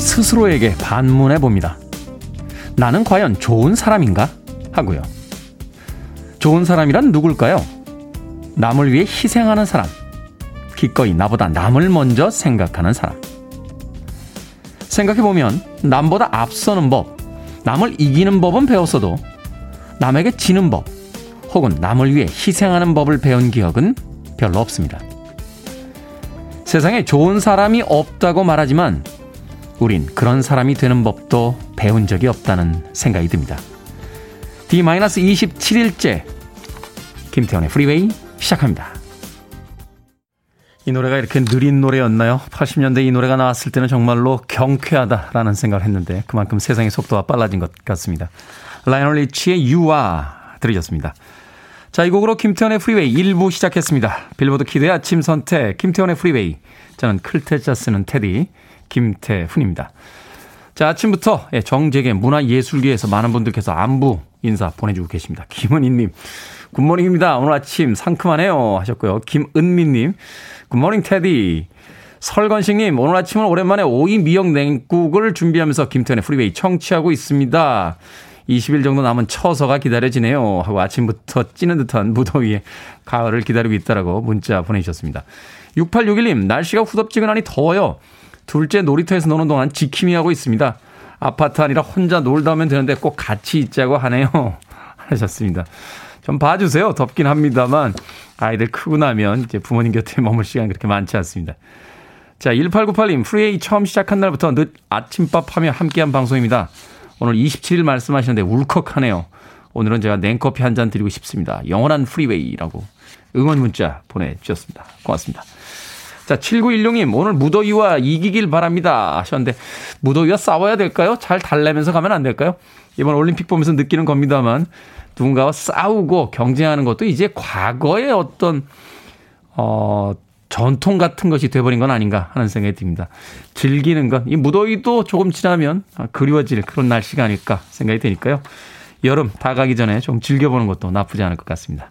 스스로에게 반문해 봅니다. 나는 과연 좋은 사람인가? 하고요. 좋은 사람이란 누굴까요? 남을 위해 희생하는 사람. 기꺼이 나보다 남을 먼저 생각하는 사람. 생각해보면 남보다 앞서는 법, 남을 이기는 법은 배웠어도 남에게 지는 법, 혹은 남을 위해 희생하는 법을 배운 기억은 별로 없습니다. 세상에 좋은 사람이 없다고 말하지만 우린 그런 사람이 되는 법도 배운 적이 없다는 생각이 듭니다. D-27일째 김태훈의 프리웨이 시작합니다. 이 노래가 이렇게 느린 노래였나요? 80년대 이 노래가 나왔을 때는 정말로 경쾌하다라는 생각을 했는데 그만큼 세상의 속도가 빨라진 것 같습니다. 라이오넬 리치의 Are 들으셨습니다. 자, 이 곡으로 김태훈의 프리웨이 1부 시작했습니다. 빌보드 키드의 아침 선택, 김태훈의 프리웨이. 저는 클 태자 쓰는 테디, 김태훈입니다. 자, 아침부터 예, 정재계 문화예술계에서 많은 분들께서 안부 인사 보내주고 계십니다. 김은희님, 굿모닝입니다. 오늘 아침 상큼하네요. 하셨고요. 김은미님, 굿모닝 테디. 설건식님, 오늘 아침은 오랜만에 오이 미역 냉국을 준비하면서 김태훈의 프리웨이 청취하고 있습니다. 20일 정도 남은 처서가 기다려지네요. 하고 아침부터 찌는 듯한 무더위에 가을을 기다리고 있다라고 문자 보내주셨습니다. 6861님, 날씨가 후덥지근하니 더워요. 둘째 놀이터에서 노는 동안 지킴이 하고 있습니다. 아파트 안이라 혼자 놀다 오면 되는데 꼭 같이 있자고 하네요. 하셨습니다. 좀 봐주세요. 덥긴 합니다만 아이들 크고 나면 이제 부모님 곁에 머물 시간이 그렇게 많지 않습니다. 자, 1898님, 프리웨이 처음 시작한 날부터 늦 아침밥 하며 함께한 방송입니다. 오늘 27일 말씀하셨는데 울컥하네요. 오늘은 제가 냉커피 한 잔 드리고 싶습니다. 영원한 프리웨이라고 응원 문자 보내주셨습니다. 고맙습니다. 자, 7916님, 오늘 무더위와 이기길 바랍니다. 하셨는데, 무더위와 싸워야 될까요? 잘 달래면서 가면 안 될까요? 이번 올림픽 보면서 느끼는 겁니다만, 누군가와 싸우고 경쟁하는 것도 이제 과거의 어떤, 어, 전통 같은 것이 돼버린 건 아닌가 하는 생각이 듭니다. 즐기는 건, 이 무더위도 조금 지나면 그리워질 그런 날씨가 아닐까 생각이 드니까요. 여름 다 가기 전에 좀 즐겨보는 것도 나쁘지 않을 것 같습니다.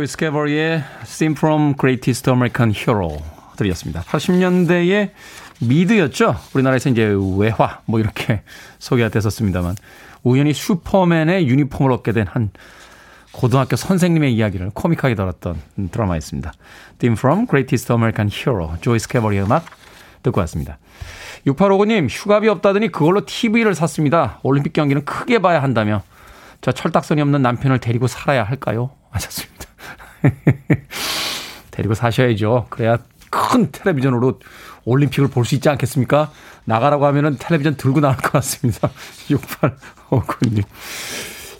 조이 스카버리의 Theme from Greatest American Hero 들이었습니다. 80년대의 미드였죠. 우리나라에서 이제 외화 뭐 이렇게 소개가 됐었습니다만 우연히 슈퍼맨의 유니폼을 얻게 된 한 고등학교 선생님의 이야기를 코믹하게 다뤘던 드라마였습니다. Theme from Greatest American Hero 조이 스카버리의 음악 듣고 왔습니다. 6859님 휴가비 없다더니 그걸로 TV를 샀습니다. 올림픽 경기는 크게 봐야 한다며 저 철딱선이 없는 남편을 데리고 살아야 할까요? 하셨습니다. 데리고 사셔야죠. 그래야 큰 텔레비전으로 올림픽을 볼 수 있지 않겠습니까? 나가라고 하면은 텔레비전 들고 나올 것 같습니다. 6859님.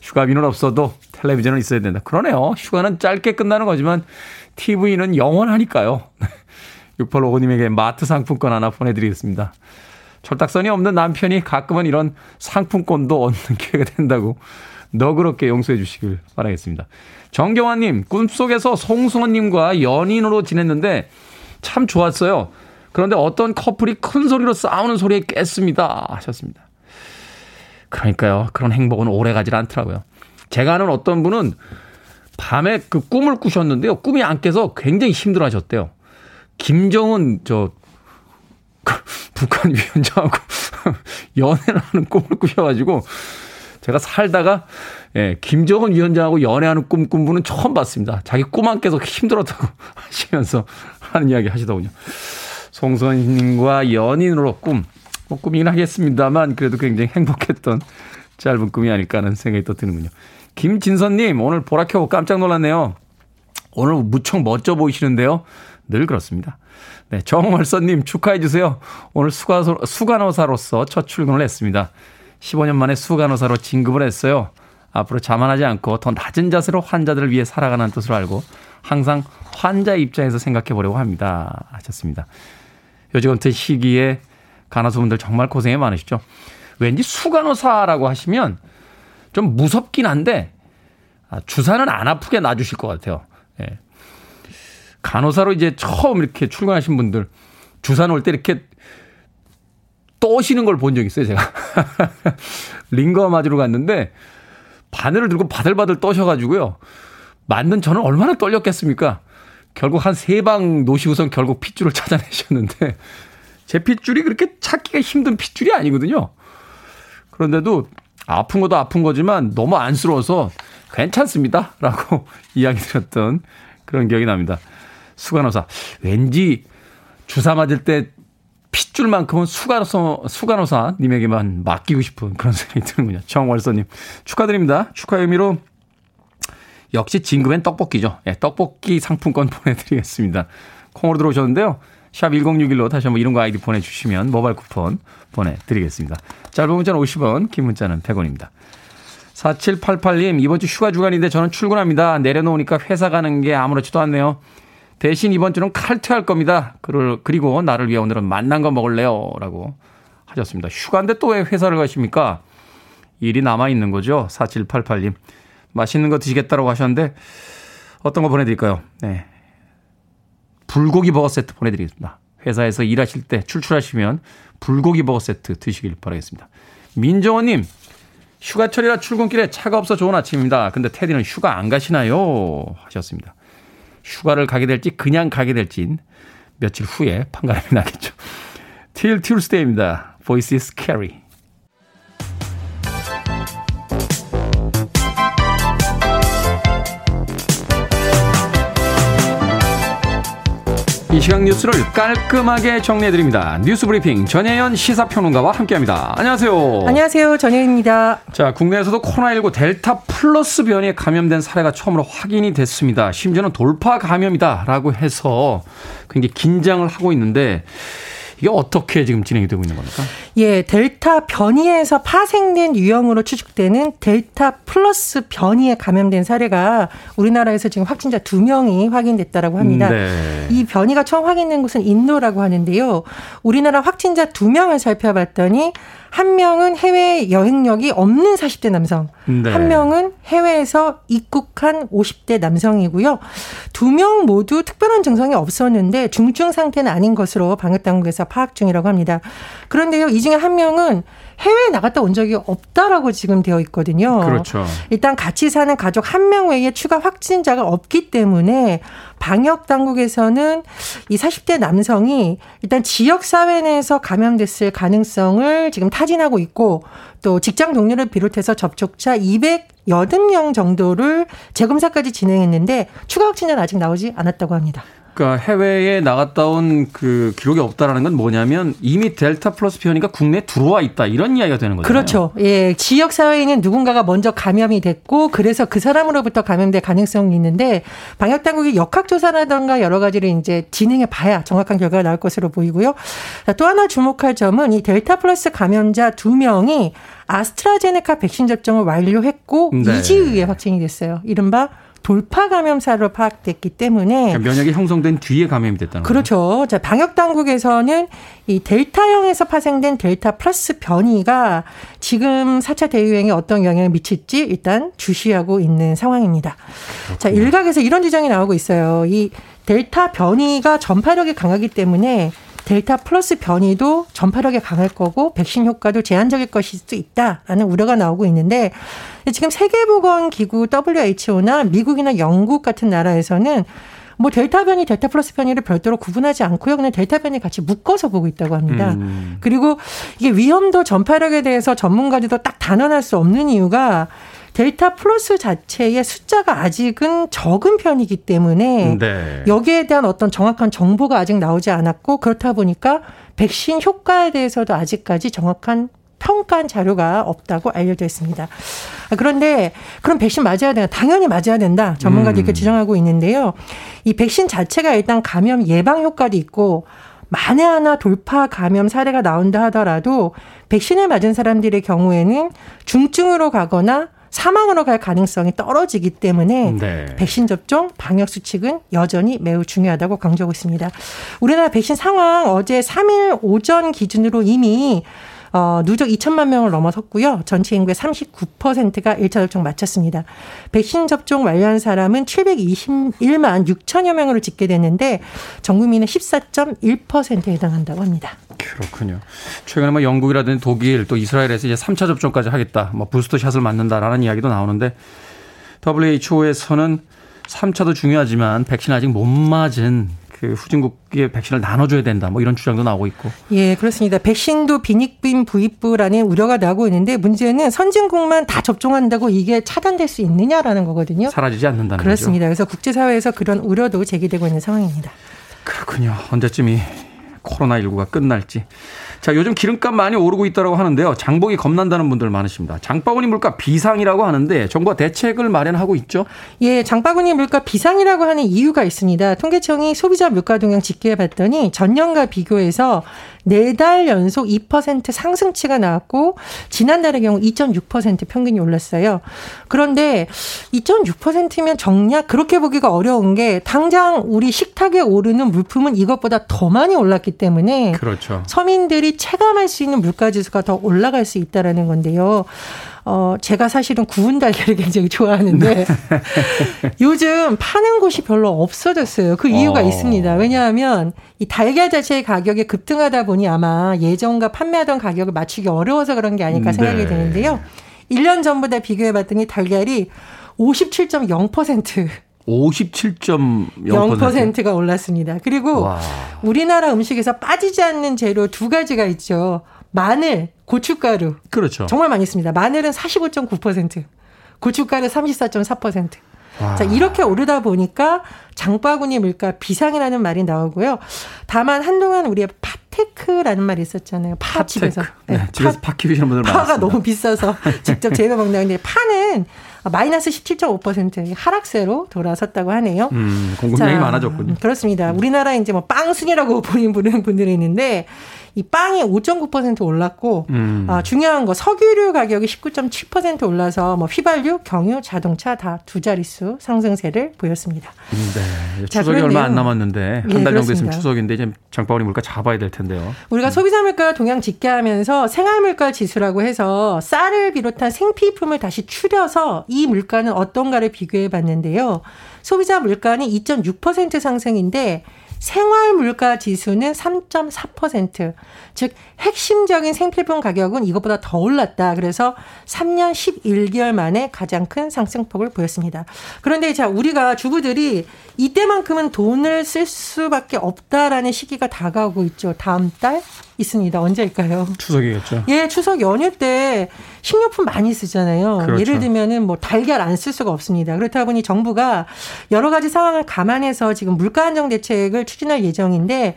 휴가비는 없어도 텔레비전은 있어야 된다. 그러네요. 휴가는 짧게 끝나는 거지만 TV는 영원하니까요. 6859님에게 마트 상품권 하나 보내드리겠습니다. 철딱선이 없는 남편이 가끔은 이런 상품권도 얻는 기회가 된다고 너그럽게 용서해 주시길 바라겠습니다. 정경환님, 꿈속에서 송수원님과 연인으로 지냈는데 참 좋았어요. 그런데 어떤 커플이 큰 소리로 싸우는 소리에 깼습니다. 하셨습니다. 그러니까요. 그런 행복은 오래 가질 않더라고요. 제가 아는 어떤 분은 밤에 그 꿈을 꾸셨는데요. 꿈이 안 깨서 굉장히 힘들어 하셨대요. 김정은 저 북한 위원장하고 연애를 하는 꿈을 꾸셔가지고 제가 살다가 예, 김정은 위원장하고 연애하는 꿈꾼 분은 처음 봤습니다. 자기 꿈안 깨서 힘들었다고 하시면서 하는 이야기 하시더군요. 송선님과 연인으로 꿈, 뭐 꿈이긴 하겠습니다만 그래도 굉장히 행복했던 짧은 꿈이 아닐까 하는 생각이 또 드는군요. 김진선님, 오늘 보라 켜고 깜짝 놀랐네요. 오늘 무척 멋져 보이시는데요. 늘 그렇습니다. 네, 정월선님 축하해주세요. 오늘 수간호사, 수간호사로서 첫 출근을 했습니다. 15년 만에 수간호사로 진급을 했어요. 앞으로 자만하지 않고 더 낮은 자세로 환자들을 위해 살아가는 뜻으로 알고 항상 환자 입장에서 생각해 보려고 합니다. 하셨습니다. 요즘 같은 시기에 간호사분들 정말 고생이 많으시죠. 왠지 수간호사라고 하시면 좀 무섭긴 한데 아, 주사는 안 아프게 놔주실 것 같아요. 예. 간호사로 이제 처음 이렇게 출근하신 분들 주사 놓을 때 이렇게 떠시는 걸 본 적 있어요, 제가. 링거 맞으러 갔는데 바늘을 들고 바들바들 떠셔가지고요. 맞는 저는 얼마나 떨렸겠습니까? 결국 한 세방 놓으시고선 결국 핏줄을 찾아내셨는데 제 핏줄이 그렇게 찾기가 힘든 핏줄이 아니거든요. 그런데도 아픈 것도 아픈 거지만 너무 안쓰러워서 괜찮습니다. 라고 이야기 드렸던 그런 기억이 납니다. 수간호사. 왠지 주사 맞을 때 핏줄만큼은 수간호사, 수간호사님에게만 맡기고 싶은 그런 생각이 드는군요. 정월서님. 축하드립니다. 축하의 의미로 역시 진급엔 떡볶이죠. 예, 떡볶이 상품권 보내드리겠습니다. 콩으로 들어오셨는데요. 샵 1061로 다시 한번 이름과 아이디 보내주시면 모바일 쿠폰 보내드리겠습니다. 짧은 문자는 50원, 긴 문자는 100원입니다. 4788님, 이번 주 휴가 주간인데 저는 출근합니다. 내려놓으니까 회사 가는 게 아무렇지도 않네요. 대신 이번 주는 칼퇴할 겁니다. 그리고 나를 위해 오늘은 만난 거 먹을래요. 라고 하셨습니다. 휴가인데 또 왜 회사를 가십니까? 일이 남아있는 거죠. 4788님. 맛있는 거 드시겠다고 하셨는데 어떤 거 보내드릴까요? 네. 불고기 버거 세트 보내드리겠습니다. 회사에서 일하실 때 출출하시면 불고기 버거 세트 드시길 바라겠습니다. 민정원님, 휴가철이라 출근길에 차가 없어 좋은 아침입니다. 근데 테디는 휴가 안 가시나요? 하셨습니다. 휴가를 가게 될지 그냥 가게 될진 며칠 후에 판가름이 나겠죠. Till Tuesday입니다. Voice is scary. 이 시각 뉴스를 깔끔하게 정리해드립니다. 뉴스 브리핑 전혜연 시사평론가와 함께합니다. 안녕하세요. 안녕하세요. 전혜연입니다. 자, 국내에서도 코로나19 델타 플러스 변이에 감염된 사례가 처음으로 확인이 됐습니다. 심지어는 돌파 감염이다라고 해서 굉장히 긴장을 하고 있는데 이게 어떻게 지금 진행이 되고 있는 겁니까? 예, 델타 변이에서 파생된 유형으로 추측되는 델타 플러스 변이에 감염된 사례가 우리나라에서 지금 확진자 두 명이 확인됐다라고 합니다. 네. 이 변이가 처음 확인된 곳은 인도라고 하는데요. 우리나라 확진자 두 명을 살펴봤더니 한 명은 해외 여행력이 없는 40대 남성, 네. 한 명은 해외에서 입국한 50대 남성이고요. 두 명 모두 특별한 증상이 없었는데 중증 상태는 아닌 것으로 방역당국에서 파악 중이라고 합니다. 그런데요, 이 중에 한 명은 해외에 나갔다 온 적이 없다라고 지금 되어 있거든요. 그렇죠. 일단 같이 사는 가족 한 명 외에 추가 확진자가 없기 때문에 방역 당국에서는 이 40대 남성이 일단 지역 사회 내에서 감염됐을 가능성을 지금 타진하고 있고 또 직장 동료를 비롯해서 접촉자 280명 정도를 재검사까지 진행했는데 추가 확진자는 아직 나오지 않았다고 합니다. 그러니까 해외에 나갔다 온 그 기록이 없다라는 건 뭐냐면 이미 델타 플러스 변이가 국내에 들어와 있다 이런 이야기가 되는 거죠. 그렇죠. 예, 지역 사회에 있는 누군가가 먼저 감염이 됐고 그래서 그 사람으로부터 감염될 가능성이 있는데 방역 당국이 역학 조사라든가 여러 가지를 이제 진행해 봐야 정확한 결과가 나올 것으로 보이고요. 또 하나 주목할 점은 이 델타 플러스 감염자 두 명이 아스트라제네카 백신 접종을 완료했고 네. 2주 후에 확진이 됐어요. 이른바 돌파 감염사로 파악됐기 때문에 그러니까 면역이 형성된 뒤에 감염이 됐다는 거죠. 그렇죠. 자, 방역 당국에서는 이 델타형에서 파생된 델타 플러스 변이가 지금 4차 대유행에 어떤 영향을 미칠지 일단 주시하고 있는 상황입니다. 그렇군요. 자, 일각에서 이런 주장이 나오고 있어요. 이 델타 변이가 전파력이 강하기 때문에 델타 플러스 변이도 전파력이 강할 거고 백신 효과도 제한적일 것일 수 있다라는 우려가 나오고 있는데 지금 세계보건기구 WHO나 미국이나 영국 같은 나라에서는 뭐 델타 변이, 델타 플러스 변이를 별도로 구분하지 않고요. 그냥 델타 변이 같이 묶어서 보고 있다고 합니다. 음. 그리고 이게 위험도 전파력에 대해서 전문가들도 딱 단언할 수 없는 이유가 델타 플러스 자체의 숫자가 아직은 적은 편이기 때문에 네. 여기에 대한 어떤 정확한 정보가 아직 나오지 않았고 그렇다 보니까 백신 효과에 대해서도 아직까지 정확한 평가한 자료가 없다고 알려져 있습니다. 아, 그런데 그럼 백신 맞아야 되나? 당연히 맞아야 된다. 전문가들이 음. 이렇게 주장하고 있는데요. 이 백신 자체가 일단 감염 예방 효과도 있고 만에 하나 돌파 감염 사례가 나온다 하더라도 백신을 맞은 사람들의 경우에는 중증으로 가거나 사망으로 갈 가능성이 떨어지기 때문에 네. 백신 접종 방역 수칙은 여전히 매우 중요하다고 강조하고 있습니다. 우리나라 백신 상황 어제 3일 오전 기준으로 이미 어, 누적 2천만 명을 넘어섰고요. 전체 인구의 39%가 1차 접종 마쳤습니다. 백신 접종 완료한 사람은 721만 6천여 명으로 집계됐는데 전 국민의 14.1%에 해당한다고 합니다. 그렇군요. 최근에 뭐 영국이라든지 독일 또 이스라엘에서 이제 3차 접종까지 하겠다. 뭐 부스터 샷을 맞는다라는 이야기도 나오는데 WHO에서는 3차도 중요하지만 백신 아직 못 맞은 그 후진국의 백신을 나눠줘야 된다. 뭐 이런 주장도 나오고 있고. 예, 그렇습니다. 백신도 빈익빈 부익부라는 우려가 나오고 있는데 문제는 선진국만 다 접종한다고 이게 차단될 수 있느냐라는 거거든요. 사라지지 않는다는 그렇습니다. 거죠. 그래서 국제사회에서 그런 우려도 제기되고 있는 상황입니다. 그렇군요. 언제쯤이 코로나19가 끝날지. 자, 요즘 기름값 많이 오르고 있다고 하는데요. 장복이 겁난다는 분들 많으십니다. 장바구니 물가 비상이라고 하는데 정부가 대책을 마련하고 있죠? 예, 장바구니 물가 비상이라고 하는 이유가 있습니다. 통계청이 소비자 물가 동향 집계해 봤더니 전년과 비교해서 네 달 연속 2% 상승치가 나왔고 지난달의 경우 2.6% 평균이 올랐어요. 그런데 2.6%면 정작 그렇게 보기가 어려운 게 당장 우리 식탁에 오르는 물품은 이것보다 더 많이 올랐기 때문에 그렇죠. 서민들이 체감할 수 있는 물가 지수가 더 올라갈 수 있다라는 건데요. 어, 제가 사실은 구운 달걀을 굉장히 좋아하는데 네. 요즘 파는 곳이 별로 없어졌어요. 그 이유가 어. 있습니다. 왜냐하면 이 달걀 자체의 가격이 급등하다 보니 아마 예전과 판매하던 가격을 맞추기 어려워서 그런 게 아닐까 생각이 네. 드는데요. 1년 전보다 비교해 봤더니 달걀이 57.0% 57.0%가 올랐습니다. 그리고 와. 우리나라 음식에서 빠지지 않는 재료 두 가지가 있죠. 마늘, 고춧가루. 그렇죠. 정말 많이 씁니다. 마늘은 45.9%, 고춧가루 34.4%. 와. 자, 이렇게 오르다 보니까 장바구니 물가 비상이라는 말이 나오고요. 다만 한동안 우리가 파테크라는 말이 있었잖아요. 파 파테크. 집에서. 네, 네, 집에서 파, 파 키우시는 분들 파가 많습니다. 너무 비싸서 직접 재배해 먹는데 파는 마이너스 17.5% 하락세로 돌아섰다고 하네요. 음, 공급량이 자, 많아졌군요. 그렇습니다. 우리나라 이제 뭐 빵순이라고 보는 분들이 있는데 이 빵이 5.9% 올랐고 음. 아, 중요한 거 석유류 가격이 19.7% 올라서 뭐 휘발유, 경유, 자동차 다 두 자릿수 상승세를 보였습니다. 네. 추석이 자, 얼마 안 남았는데 한달 예, 정도 있으면 추석인데 이제 장바구니 물가 잡아야 될 텐데요. 우리가 음. 소비자 물가 동향 집계하면서 생활 물가 지수라고 해서 쌀을 비롯한 생필품을 다시 추려서 이 물가는 어떤가를 비교해 봤는데요. 소비자 물가는 2.6% 상승인데 생활 물가 지수는 3.4%. 즉 핵심적인 생필품 가격은 이것보다 더 올랐다. 그래서 3년 11개월 만에 가장 큰 상승폭을 보였습니다. 그런데 자, 우리가 주부들이 이때만큼은 돈을 쓸 수밖에 없다라는 시기가 다가오고 있죠. 다음 달 있습니다. 언제일까요? 추석이겠죠. 예, 추석 연휴 때 식료품 많이 쓰잖아요. 그렇죠. 예를 들면은 뭐 달걀 안 쓸 수가 없습니다. 그렇다 보니 정부가 여러 가지 상황을 감안해서 지금 물가 안정 대책을 추진할 예정인데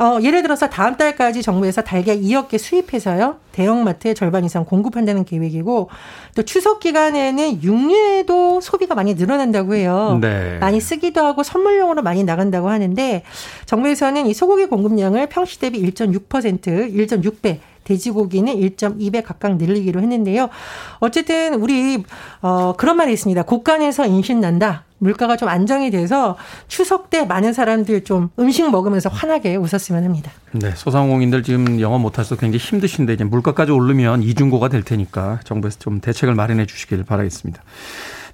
어, 예를 들어서 다음 달까지 정부에서 달걀 2억 개 수입해서요. 대형마트에 절반 이상 공급한다는 계획이고 또 추석 기간에는 육류에도 소비가 많이 늘어난다고 해요. 네. 많이 쓰기도 하고 선물용으로 많이 나간다고 하는데 정부에서는 이 소고기 공급량을 평시 대비 1.6% 1.6배 돼지고기는 1.2배 각각 늘리기로 했는데요. 어쨌든 우리 어 그런 말이 있습니다. 곳간에서 임신 난다. 물가가 좀 안정이 돼서 추석 때 많은 사람들 좀 음식 먹으면서 환하게 웃었으면 합니다. 네, 소상공인들 지금 영업 못해서 굉장히 힘드신데 이제 물가까지 오르면 이중고가 될 테니까 정부에서 좀 대책을 마련해 주시길 바라겠습니다.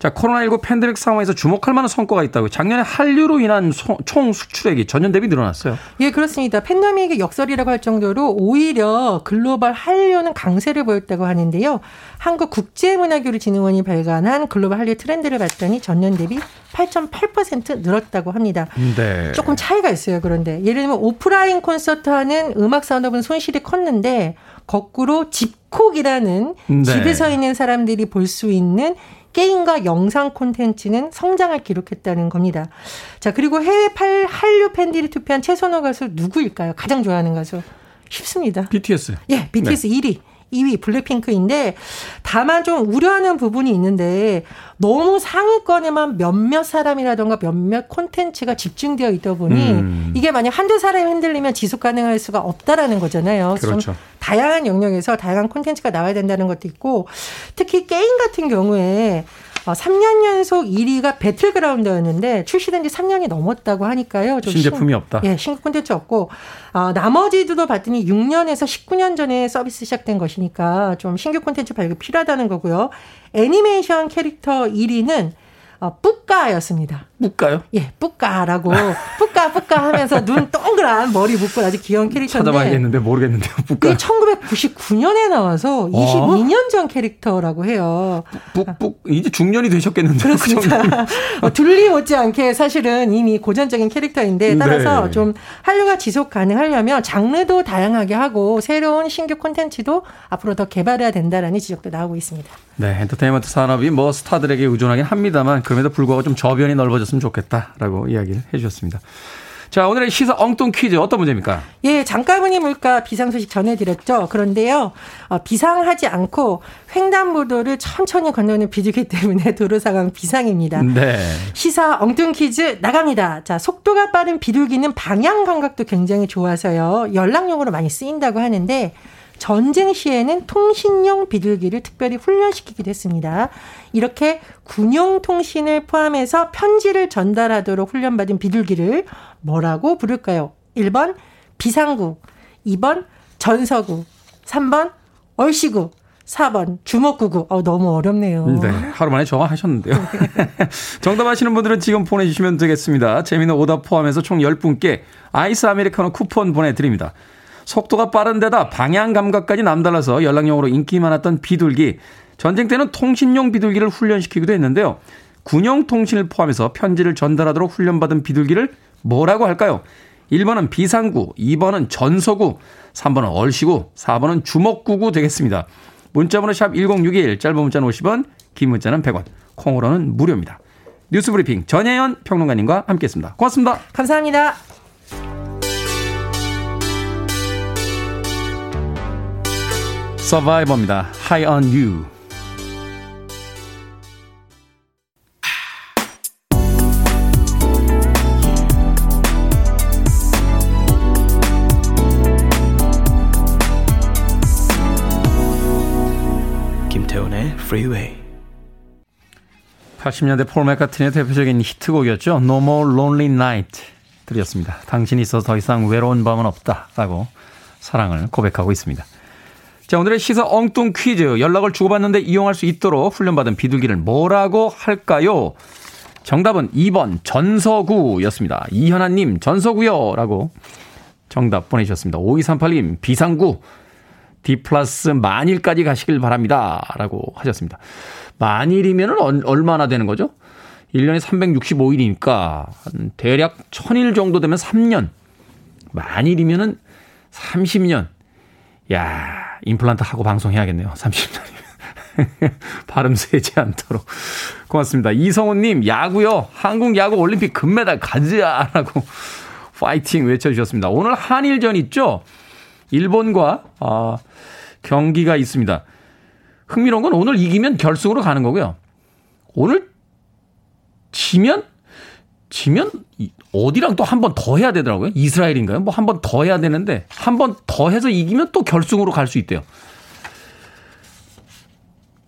자, 코로나19 팬데믹 상황에서 주목할 만한 성과가 있다고 작년에 한류로 인한 총 수출액이 전년 대비 늘어났어요. 예, 그렇습니다. 팬데믹의 역설이라고 할 정도로 오히려 글로벌 한류는 강세를 보였다고 하는데요. 한국 국제문화교류진흥원이 발간한 글로벌 한류 트렌드를 봤더니 전년 대비 8.8% 늘었다고 합니다. 네. 조금 차이가 있어요. 그런데 예를 들면 오프라인 콘서트 하는 음악 산업은 손실이 컸는데 거꾸로 집콕이라는 네. 집에서 있는 사람들이 볼 수 있는 게임과 영상 콘텐츠는 성장을 기록했다는 겁니다. 자, 그리고 해외 팔, 한류 팬들이 투표한 최선호 가수 누구일까요? 가장 좋아하는 가수. 쉽습니다. BTS. 예, BTS 네. 1위. 2위 블랙핑크인데 다만 좀 우려하는 부분이 있는데 너무 상위권에만 몇몇 사람이라던가 몇몇 콘텐츠가 집중되어 있다 보니 음. 이게 만약 한두 사람이 흔들리면 지속 가능할 수가 없다라는 거잖아요. 그렇죠. 다양한 영역에서 다양한 콘텐츠가 나와야 된다는 것도 있고 특히 게임 같은 경우에 3년 어, 연속 1위가 배틀그라운드였는데 출시된 지 3년이 넘었다고 하니까요. 좀 신제품이 신, 없다. 예, 신규 콘텐츠 없고 어, 나머지도 봤더니 6년에서 19년 전에 서비스 시작된 것이니까 좀 신규 콘텐츠 발굴 필요하다는 거고요. 애니메이션 캐릭터 1위는 어, 뿌까였습니다. 뿌까요? 예, 뿌까라고 뿌까 뿌까 하면서 눈 동그란 머리 묶고 아주 귀여운 캐릭터인데 찾아봐야겠는데 모르겠는데요. 뿌까. 이게 1999년에 나와서 22년 전 캐릭터라고 해요. 뿌뿌 이제 중년이 되셨겠는데. 그렇습니다. 어, 둘리 못지않게 사실은 이미 고전적인 캐릭터인데 따라서 네. 좀 한류가 지속 가능하려면 장르도 다양하게 하고 새로운 신규 콘텐츠도 앞으로 더 개발해야 된다라는 지적도 나오고 있습니다. 네, 엔터테인먼트 산업이 뭐 스타들에게 의존하긴 합니다만 그럼에도 불구하고 좀 저변이 넓어졌으면 좋겠다라고 이야기를 해 주셨습니다. 자, 오늘의 시사 엉뚱 퀴즈 어떤 문제입니까? 예, 장가분이 물가 비상 소식 전해드렸죠. 그런데요, 어, 비상하지 않고 횡단보도를 천천히 건너는 비주기 때문에 도로 상황 비상입니다. 네. 시사 엉뚱 퀴즈 나갑니다. 자, 속도가 빠른 비둘기는 방향 감각도 굉장히 좋아서요. 연락용으로 많이 쓰인다고 하는데 전쟁 시에는 통신용 비둘기를 특별히 훈련시키기도 했습니다. 이렇게 군용 통신을 포함해서 편지를 전달하도록 훈련받은 비둘기를 뭐라고 부를까요? 1번 비상구, 2번 전서구, 3번 얼씨구, 4번 주먹구구. 어, 너무 어렵네요. 네. 하루 만에 정화하셨는데요. 정답 아시는 분들은 지금 보내주시면 되겠습니다. 재미는 오답 포함해서 총 10분께 아이스 아메리카노 쿠폰 보내드립니다. 속도가 빠른 데다 방향 감각까지 남달라서 연락용으로 인기 많았던 비둘기. 전쟁 때는 통신용 비둘기를 훈련시키기도 했는데요. 군용 통신을 포함해서 편지를 전달하도록 훈련받은 비둘기를 뭐라고 할까요? 1번은 비상구, 2번은 전서구, 3번은 얼씨구, 4번은 주먹구구 되겠습니다. 문자번호 샵 1061, 짧은 문자는 50원, 긴 문자는 100원, 콩으로는 무료입니다. 뉴스 브리핑 전혜연 평론가님과 함께했습니다. 고맙습니다. 감사합니다. 서바이버입니다. High on You. 김태훈의 Freeway. 80년대 폴 맥카트니의 대표적인 히트곡이었죠. No More Lonely Night 들이었습니다. 당신이 있어서 더 이상 외로운 밤은 없다라고 사랑을 고백하고 있습니다. 자, 오늘의 시사 엉뚱 퀴즈. 연락을 주고받는데 이용할 수 있도록 훈련받은 비둘기를 뭐라고 할까요? 정답은 2번 전서구였습니다. 이현아님 전서구요 라고 정답 보내주셨습니다. 5238님 비상구 D 플러스 만일까지 가시길 바랍니다. 라고 하셨습니다. 만일이면 얼마나 되는 거죠? 1년에 365일이니까 대략 1000일 정도 되면 3년. 만일이면은 30년. 야 임플란트 하고 방송해야겠네요. 30년이면. 발음 세지 않도록. 고맙습니다. 이성훈님, 야구요. 한국 야구 올림픽 금메달 가즈야. 라고 파이팅 외쳐주셨습니다. 오늘 한일전 있죠? 일본과, 아, 경기가 있습니다. 흥미로운 건 오늘 이기면 결승으로 가는 거고요. 오늘 지면 지면 어디랑 또 한 번 더 해야 되더라고요. 이스라엘인가요? 뭐 한 번 더 해야 되는데 한 번 더 해서 이기면 또 결승으로 갈 수 있대요.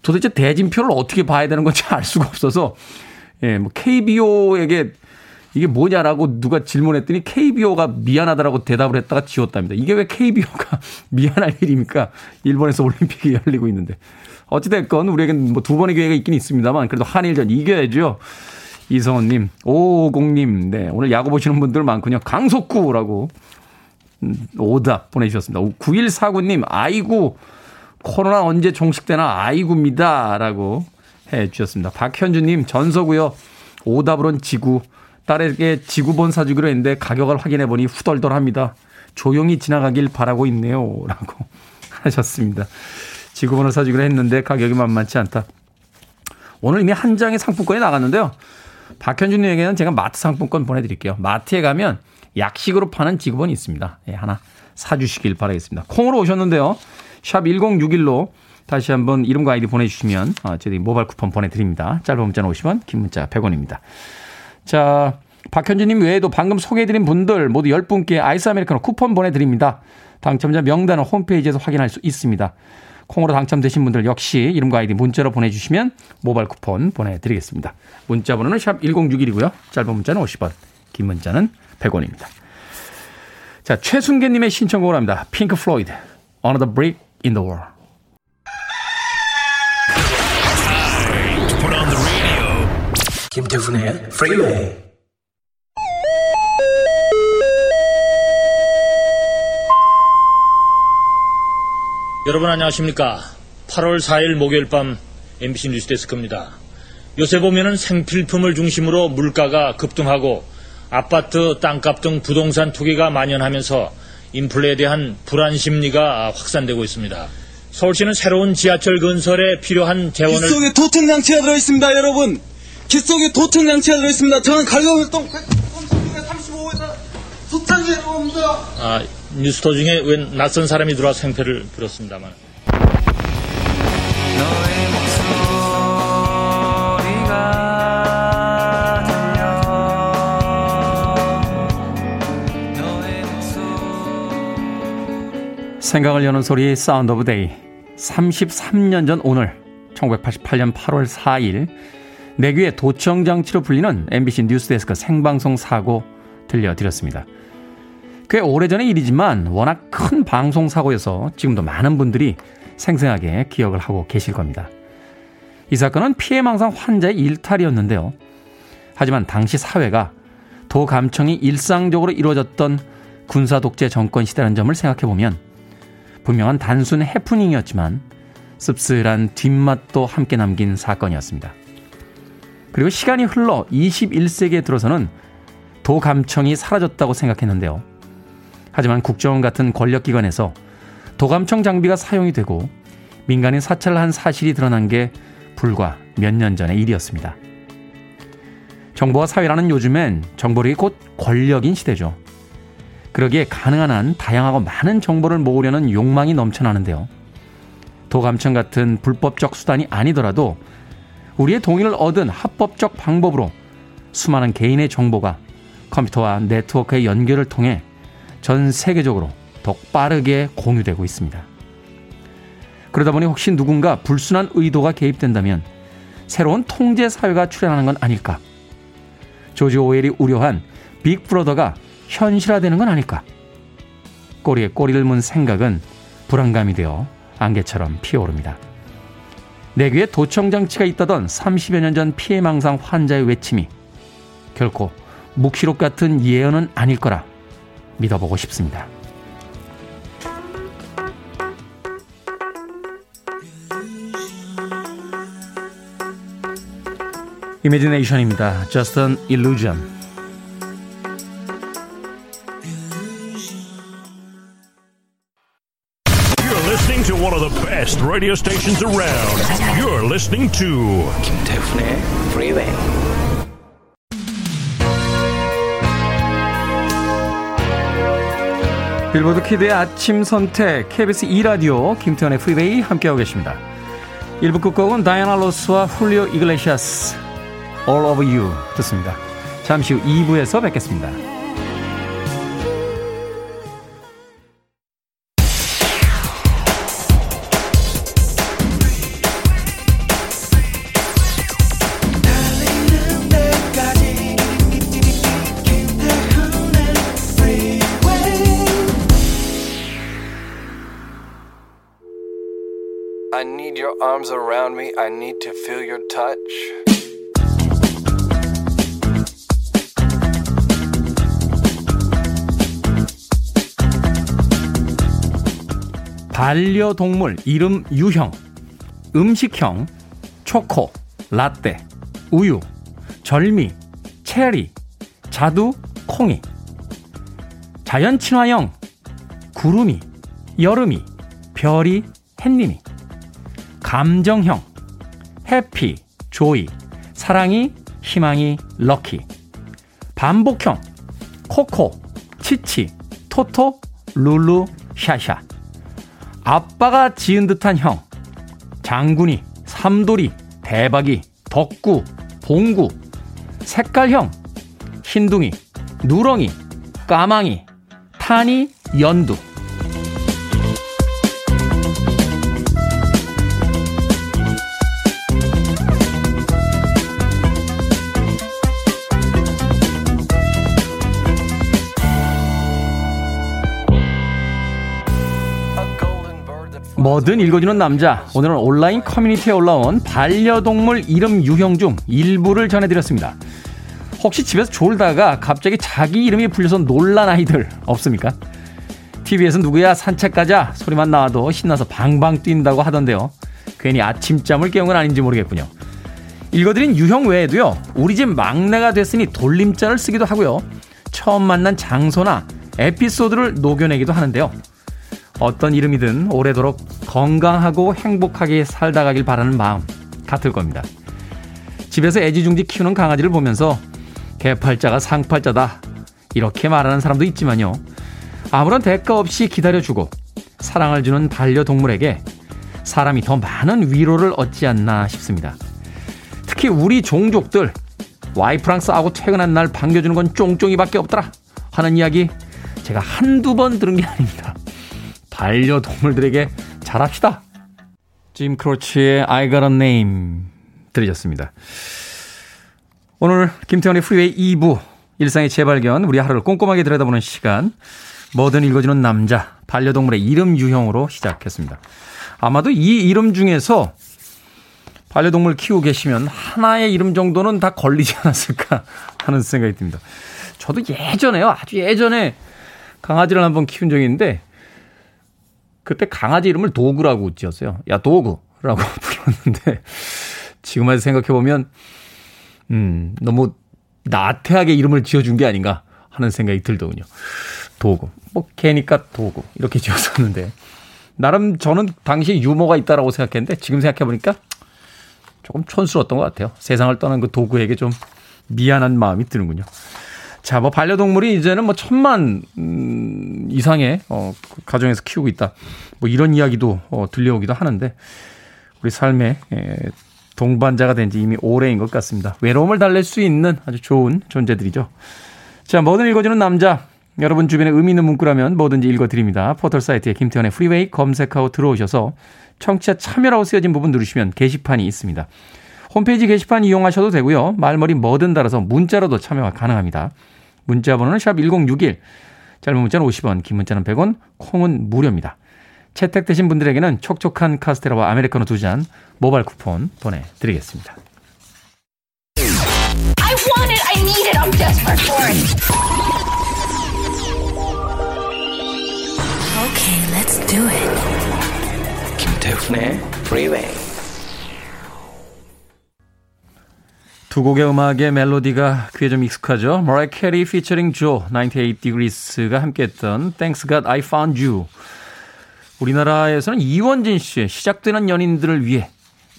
도대체 대진표를 어떻게 봐야 되는 건지 알 수가 없어서 예, 뭐 KBO에게 이게 뭐냐라고 누가 질문했더니 KBO가 미안하다라고 대답을 했다가 지웠답니다. 이게 왜 KBO가 미안할 일입니까? 일본에서 올림픽이 열리고 있는데. 어찌됐건 우리에겐 뭐 두 번의 기회가 있긴 있습니다만 그래도 한일전 이겨야죠. 이성원님, 550님, 네, 오늘 야구 보시는 분들 많군요. 강속구라고 음, 오답 보내주셨습니다. 9149님, 아이고, 코로나 언제 종식되나 아이구입니다. 라고 해 주셨습니다. 박현주님, 전서구요. 오답으론 지구. 딸에게 지구본 사주기로 했는데 가격을 확인해 보니 후덜덜합니다. 조용히 지나가길 바라고 있네요. 라고 하셨습니다. 지구본을 사주기로 했는데 가격이 만만치 않다. 오늘 이미 한 장의 상품권이 나갔는데요. 박현준님에게는 제가 마트 상품권 보내드릴게요. 마트에 가면 약식으로 파는 지구본이 있습니다. 예, 하나 사주시길 바라겠습니다. 콩으로 오셨는데요. 샵 1061로 다시 한번 이름과 아이디 보내주시면 어, 저희 모바일 쿠폰 보내드립니다. 짧은 문자는 50원, 긴 문자 100원입니다. 자, 박현주님 외에도 방금 소개해드린 분들 모두 10분께 아이스 아메리카노 쿠폰 보내드립니다. 당첨자 명단은 홈페이지에서 확인할 수 있습니다. 콩으로 당첨되신 분들 역시 이름과 아이디 문자로 보내주시면 모바일 쿠폰 보내드리겠습니다. 문자 번호는 샵 1061이고요. 짧은 문자는 50원, 긴 문자는 100원입니다. 자, 최순계님의 신청곡을 합니다. 핑크 플로이드, Another Brick in the Wall. 김태훈의 프리웨이 여러분 안녕하십니까. 8월 4일 목요일 밤 MBC 뉴스데스크입니다. 요새 보면은 생필품을 중심으로 물가가 급등하고 아파트, 땅값 등 부동산 투기가 만연하면서 인플레에 대한 불안 심리가 확산되고 있습니다. 서울시는 새로운 지하철 건설에 필요한 재원을 귓 속에 도청 장치가 들어 있습니다, 여러분. 귓 속에 도청 장치가 들어 있습니다. 저는 갈로울동 35에서 소창에 들어옵니다. 아, 뉴스 도중에 웬 낯선 사람이 들어와 생패를 들었습니다만. 생각을 여는 소리 Sound of Day 33년 전 오늘 1988년 8월 4일 내귀의 도청 장치로 불리는 MBC 뉴스데스크 생방송 사고 들려드렸습니다. 꽤 오래전의 일이지만 워낙 큰 방송 사고여서 지금도 많은 분들이 생생하게 기억을 하고 계실 겁니다. 이 사건은 피해망상 환자의 일탈이었는데요. 하지만 당시 사회가 도감청이 일상적으로 이루어졌던 군사 독재 정권 시대라는 점을 생각해 보면 분명한 단순 해프닝이었지만 씁쓸한 뒷맛도 함께 남긴 사건이었습니다. 그리고 시간이 흘러 21세기에 들어서는 도감청이 사라졌다고 생각했는데요. 하지만 국정원 같은 권력기관에서 도감청 장비가 사용이 되고 민간인 사찰을 한 사실이 드러난 게 불과 몇 년 전의 일이었습니다. 정보와 사회라는 요즘엔 정보력이 곧 권력인 시대죠. 그러기에 가능한 한 다양하고 많은 정보를 모으려는 욕망이 넘쳐나는데요. 도감청 같은 불법적 수단이 아니더라도 우리의 동의를 얻은 합법적 방법으로 수많은 개인의 정보가 컴퓨터와 네트워크의 연결을 통해 전 세계적으로 더 빠르게 공유되고 있습니다. 그러다 보니 혹시 누군가 불순한 의도가 개입된다면 새로운 통제 사회가 출현하는 건 아닐까? 조지 오웰이 우려한 빅브러더가 현실화되는 건 아닐까? 꼬리에 꼬리를 문 생각은 불안감이 되어 안개처럼 피어오릅니다. 내 귀에 도청장치가 있다던 30여 년 전 피해망상 환자의 외침이 결코 묵시록 같은 예언은 아닐 거라 믿어보고 싶습니다. 이미지네이션입니다. Just an illusion. You're listening to one of the best radio stations around. You're listening to 김태훈의 프 빌보드 키드의 아침 선택 KBS 2라디오 김태현의 프리웨이 함께하고 계십니다. 1부 끝곡은 다이아나 로스와 훌리오 이글레시아스 All Over You 듣습니다. 잠시 후 2부에서 뵙겠습니다. I need your arms around me. I need to feel your touch. 반려동물 이름 유형, 음식형, 초코, 라떼, 우유, 절미, 체리, 자두, 콩이, 자연 친화형, 구름이, 여름이, 별이, 햇님이, 감정형, 해피, 조이, 사랑이, 희망이, 럭키, 반복형, 코코, 치치, 토토, 룰루, 샤샤. 아빠가 지은 듯한 형, 장군이, 삼돌이, 대박이, 덕구, 봉구, 색깔형, 흰둥이, 누렁이, 까망이, 탄이, 연두. 뭐든 읽어주는 남자. 오늘은 온라인 커뮤니티에 올라온 반려동물 이름 유형 중 일부를 전해드렸습니다. 혹시 집에서 졸다가 갑자기 자기 이름이 불려서 놀란 아이들 없습니까? TV에서 누구야 산책 가자 소리만 나와도 신나서 방방 뛴다고 하던데요. 괜히 아침잠을 깨운 건 아닌지 모르겠군요. 읽어드린 유형 외에도요. 우리 집 막내가 됐으니 돌림자를 쓰기도 하고요. 처음 만난 장소나 에피소드를 녹여내기도 하는데요. 어떤 이름이든 오래도록 건강하고 행복하게 살다 가길 바라는 마음 같을 겁니다. 집에서 애지중지 키우는 강아지를 보면서 개팔자가 상팔자다 이렇게 말하는 사람도 있지만요. 아무런 대가 없이 기다려주고 사랑을 주는 반려동물에게 사람이 더 많은 위로를 얻지 않나 싶습니다. 특히 우리 종족들 와이프랑 싸우고 퇴근한 날 반겨주는 건 쫑쫑이밖에 없더라 하는 이야기 제가 한두 번 들은 게 아닙니다. 반려동물들에게 잘합시다. 짐 크로치의 I Got a Name 들으셨습니다. 오늘 김태현의 프리웨이 2부 일상의 재발견 우리 하루를 꼼꼼하게 들여다보는 시간 뭐든 읽어주는 남자 반려동물의 이름 유형으로 시작했습니다. 아마도 이 이름 중에서 반려동물 키우고 계시면 하나의 이름 정도는 다 걸리지 않았을까 하는 생각이 듭니다. 저도 예전에요. 아주 예전에 강아지를 한번 키운 적이 있는데 그때 강아지 이름을 도구라고 지었어요. 야, 도구라고 불렀는데 지금 와서 생각해 보면 음, 너무 나태하게 이름을 지어준 게 아닌가 하는 생각이 들더군요. 도구. 뭐, 개니까 도구. 이렇게 지었었는데. 나름 저는 당시 유머가 있다라고 생각했는데 지금 생각해 보니까 조금 촌스러웠던 것 같아요. 세상을 떠난 그 도구에게 좀 미안한 마음이 드는군요. 자, 뭐 반려동물이 이제는 뭐 천만 음, 이상의 어, 그 가정에서 키우고 있다. 뭐 이런 이야기도 어, 들려오기도 하는데 우리 삶의 에, 동반자가 된 지 이미 오래인 것 같습니다. 외로움을 달랠 수 있는 아주 좋은 존재들이죠. 자, 뭐든 읽어주는 남자. 여러분 주변에 의미 있는 문구라면 뭐든지 읽어드립니다. 포털 사이트에 김태훈의 프리웨이 검색하고 들어오셔서 청취자 참여라고 쓰여진 부분 누르시면 게시판이 있습니다. 홈페이지 게시판 이용하셔도 되고요. 말머리 뭐든 달아서 문자로도 참여가 가능합니다. 문자 번호는 샵 1061. 짧은 문자는 50원, 긴 문자는 100원, 콩은 무료입니다. 채택되신 분들에게는 촉촉한 카스테라와 아메리카노 두 잔 모바일 쿠폰 보내드리겠습니다. I want it. I need it. I'm desperate for it. Okay, let's do it. 김태훈의 Freeway. 두 곡의 음악의 멜로디가 귀에 좀 익숙하죠. Mariah Carey featuring Joe, 98 Degrees가 함께했던 Thanks God I Found You. 우리나라에서는 이원진 씨의 시작되는 연인들을 위해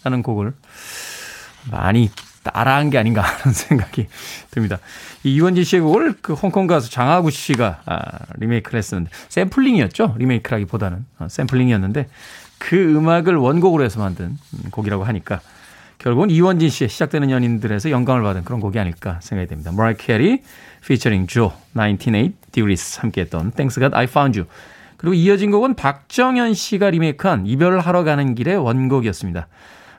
라는 곡을 많이 따라한 게 아닌가 하는 생각이 듭니다. 이 이원진 씨의 곡을 그 홍콩 가수 장하구 씨가 아, 리메이크를 했었는데 샘플링이었죠. 리메이크라기보다는 어, 샘플링이었는데 그 음악을 원곡으로 해서 만든 곡이라고 하니까 결국은 이원진 씨의 시작되는 연인들에서 영감을 받은 그런 곡이 아닐까 생각이 됩니다. Mariah Carey featuring Joe 198 Degrees 함께했던 Thanks God I Found You 그리고 이어진 곡은 박정현 씨가 리메이크한 이별을 하러 가는 길의 원곡이었습니다.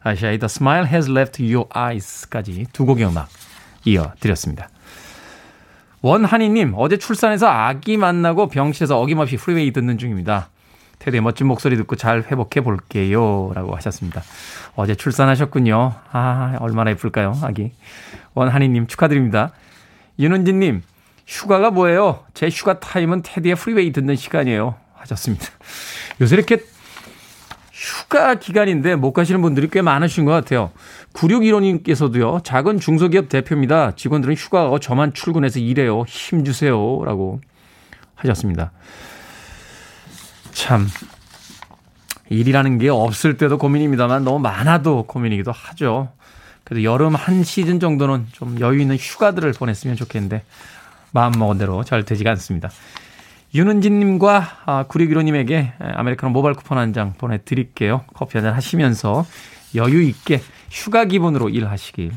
아시아의 The Smile Has Left Your Eyes까지 두 곡의 음악 이어드렸습니다. 원한이님, 어제 출산해서 아기 만나고 병실에서 어김없이 프리웨이 듣는 중입니다. 테드의 멋진 목소리 듣고 잘 회복해 볼게요. 라고 하셨습니다. 어제 출산하셨군요. 아, 얼마나 예쁠까요, 아기. 원한이님 축하드립니다. 윤은진님, 휴가가 뭐예요? 제 휴가 타임은 테디의 프리웨이 듣는 시간이에요. 하셨습니다. 요새 이렇게 휴가 기간인데 못 가시는 분들이 꽤 많으신 것 같아요. 9615님께서도요, 작은 중소기업 대표입니다. 직원들은 휴가 가고 저만 출근해서 일해요. 힘주세요. 라고 하셨습니다. 참, 일이라는 게 없을 때도 고민입니다만 너무 많아도 고민이기도 하죠. 그래도 여름 한 시즌 정도는 좀 여유 있는 휴가들을 보냈으면 좋겠는데, 마음 먹은 대로 잘 되지가 않습니다. 윤은진님과 아, 9615님에게 아메리카노 모바일 쿠폰 한 장 보내드릴게요. 커피 한 잔 하시면서 여유 있게 휴가 기분으로 일하시길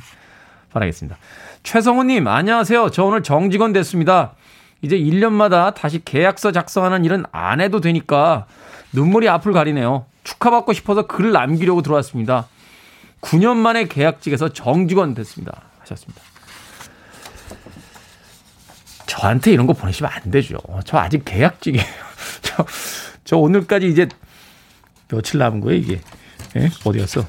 바라겠습니다. 최성우님, 안녕하세요. 저 오늘 정직원 됐습니다. 이제 1년마다 다시 계약서 작성하는 일은 안 해도 되니까 눈물이 앞을 가리네요. 축하받고 싶어서 글을 남기려고 들어왔습니다. 9년 만에 계약직에서 정직원 됐습니다. 하셨습니다. 저한테 이런 거 보내시면 안 되죠. 저 아직 계약직이에요. 저, 저 오늘까지 이제 며칠 남은 거예요, 이게. 예? 어디 갔어?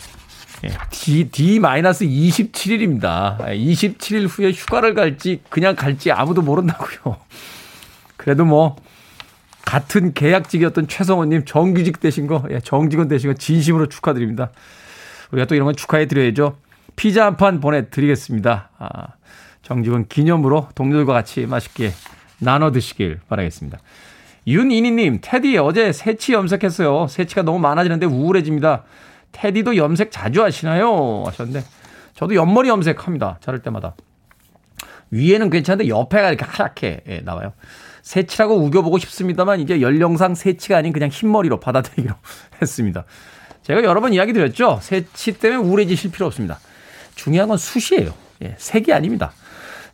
예. D, D-27일입니다. 27일 후에 휴가를 갈지 그냥 갈지 아무도 모른다고요. 그래도 뭐 같은 계약직이었던 최성원님 정규직 되신 거, 예, 정직원 되신 거 진심으로 축하드립니다. 우리가 또 이런 건 축하해 드려야죠. 피자 한 판 보내드리겠습니다. 아, 정직원 기념으로 동료들과 같이 맛있게 나눠 드시길 바라겠습니다. 윤이니님, 테디 어제 새치 염색했어요. 새치가 너무 많아지는데 우울해집니다. 테디도 염색 자주 하시나요? 하셨는데, 저도 옆머리 염색합니다. 자를 때마다. 위에는 괜찮은데 옆에가 이렇게 하얗게 예, 나와요. 새치라고 우겨보고 싶습니다만 이제 연령상 새치가 아닌 그냥 흰머리로 받아들이기로 했습니다. 제가 여러 번 이야기 드렸죠. 새치 때문에 우울해지실 필요 없습니다. 중요한 건 숱이에요. 예, 색이 아닙니다.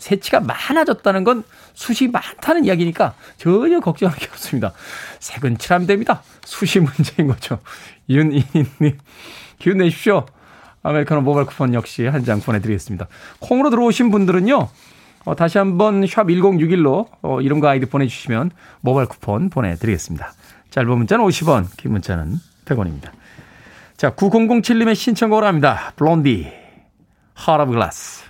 새치가 많아졌다는 건 숱이 많다는 이야기니까 전혀 걱정할 게 없습니다. 색은 칠하면 됩니다. 숱이 문제인 거죠. 윤이님, 기운 내십시오. 아메리카노 모바일 쿠폰 역시 한 장 보내드리겠습니다. 콩으로 들어오신 분들은요, 어, 다시 한번 샵 1061로 어, 이름과 아이디 보내주시면 모바일 쿠폰 보내드리겠습니다. 짧은 문자는 50원, 긴 문자는 100원입니다. 자, 9007님의 신청곡을 합니다. 블론디, Heart of Glass.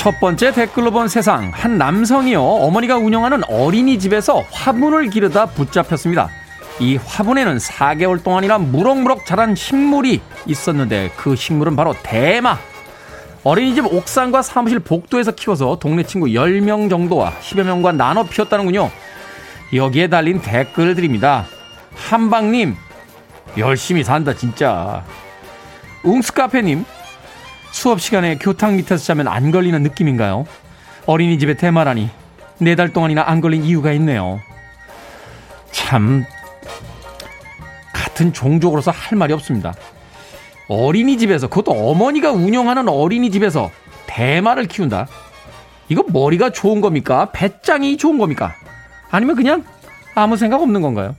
첫 번째 댓글로 본 세상. 한 남성이요. 어머니가 운영하는 어린이집에서 화분을 기르다 붙잡혔습니다. 이 화분에는 4개월 동안이나 무럭무럭 자란 식물이 있었는데 그 식물은 바로 대마. 어린이집 옥상과 사무실 복도에서 키워서 동네 친구 10명 정도와 10여 명과 나눠 피웠다는군요. 여기에 달린 댓글들입니다. 한방님, 열심히 산다, 진짜. 웅스카페님, 수업 시간에 교탁 밑에서 자면 안 걸리는 느낌인가요? 어린이집에 대마라니, 네 달 동안이나 안 걸린 이유가 있네요. 참, 같은 종족으로서 할 말이 없습니다. 어린이집에서 그것도 어머니가 운영하는 어린이집에서 대마를 키운다. 이거 머리가 좋은 겁니까? 배짱이 좋은 겁니까? 아니면 그냥 아무 생각 없는 건가요?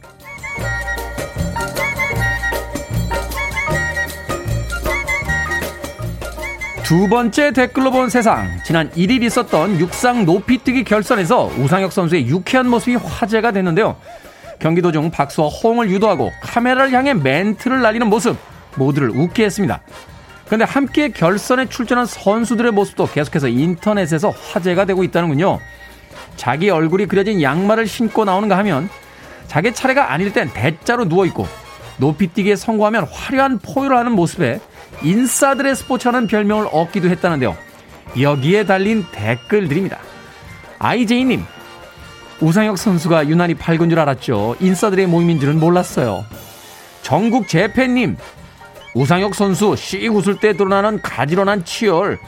두 번째 댓글로 본 세상. 지난 1일 있었던 육상 높이뛰기 결선에서 우상혁 선수의 유쾌한 모습이 화제가 됐는데요. 경기 도중 박수와 호응을 유도하고 카메라를 향해 멘트를 날리는 모습 모두를 웃게 했습니다. 그런데 함께 결선에 출전한 선수들의 모습도 계속해서 인터넷에서 화제가 되고 있다는군요. 자기 얼굴이 그려진 양말을 신고 나오는가 하면 자기 차례가 아닐 땐 대자로 누워있고 높이뛰기에 성공하면 화려한 포유를 하는 모습에 인싸들의 스포츠라는 별명을 얻기도 했다는데요. 여기에 달린 댓글들입니다. IJ님, 우상혁 선수가 유난히 밝은 줄 알았죠. 인싸들의 모임인 줄은 몰랐어요. 정국 재팬님, 우상혁 선수 씩 웃을 때 드러나는 가지런한 치열.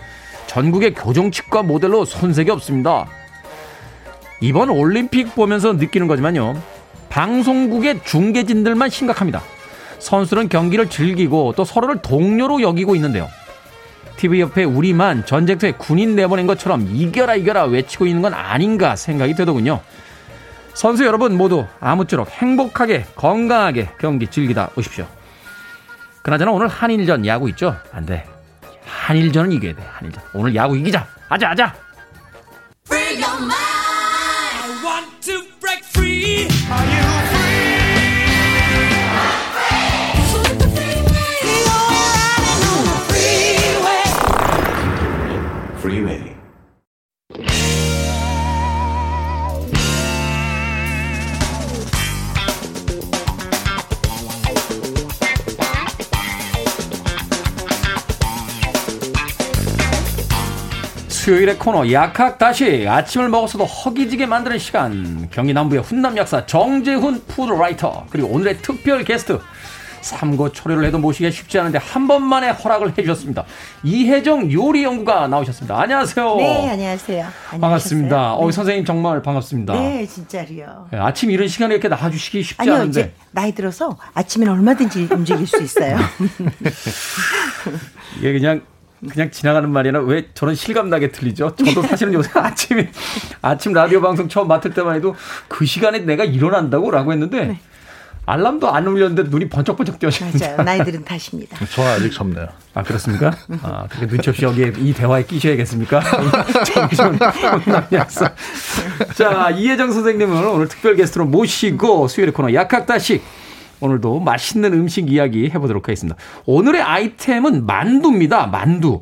전국의 교정치과 모델로 손색이 없습니다. 이번 올림픽 보면서 느끼는 거지만요. 방송국의 중계진들만 심각합니다. 선수는 경기를 즐기고 또 서로를 동료로 여기고 있는데요. TV 옆에 우리만 전쟁터에 군인 내보낸 것처럼 이겨라 이겨라 외치고 있는 건 아닌가 생각이 되더군요. 선수 여러분 모두 아무쪼록 행복하게 건강하게 경기 즐기다 오십시오. 그나저나 오늘 한일전 야구 있죠? 안 돼. 한일전은 이겨야 돼. 한일전. 오늘 야구 이기자. 아자 아자. 수요일의 코너 약학다시 아침을 먹었어도 허기지게 만드는 시간 경기 남부의 훈남 약사 정재훈 푸드라이터 그리고 오늘의 특별 게스트 삼고 초려를 해도 모시기가 쉽지 않은데 한 번만에 허락을 해주셨습니다. 이혜정 요리 연구가 나오셨습니다. 안녕하세요. 네, 안녕하세요. 반갑습니다. 안녕하셨어요? 어, 선생님 정말 반갑습니다. 네, 진짜로요. 네, 아침 이런 시간에 이렇게 나와주시기 쉽지 아니요, 않은데 나이 들어서 아침엔 얼마든지 움직일 수 있어요. 이게 그냥 그냥 지나가는 말이나 왜 저런 실감나게 들리죠? 저도 사실은 요새 아침에 아침 라디오 방송 처음 맡을 때만 해도 그 시간에 내가 일어난다고라고 했는데 알람도 안 울렸는데 눈이 번쩍번쩍 뜨여집니다. 맞아요. 나이들은 탓입니다. 저는 아직 젊네요. 아 그렇습니까? 아 그렇게 눈치 없이 여기에 이 대화에 끼셔야겠습니까? 자 이혜정 선생님을 오늘 특별 게스트로 모시고 수요일 코너 약학다식 오늘도 맛있는 음식 이야기 해보도록 하겠습니다. 오늘의 아이템은 만두입니다. 만두.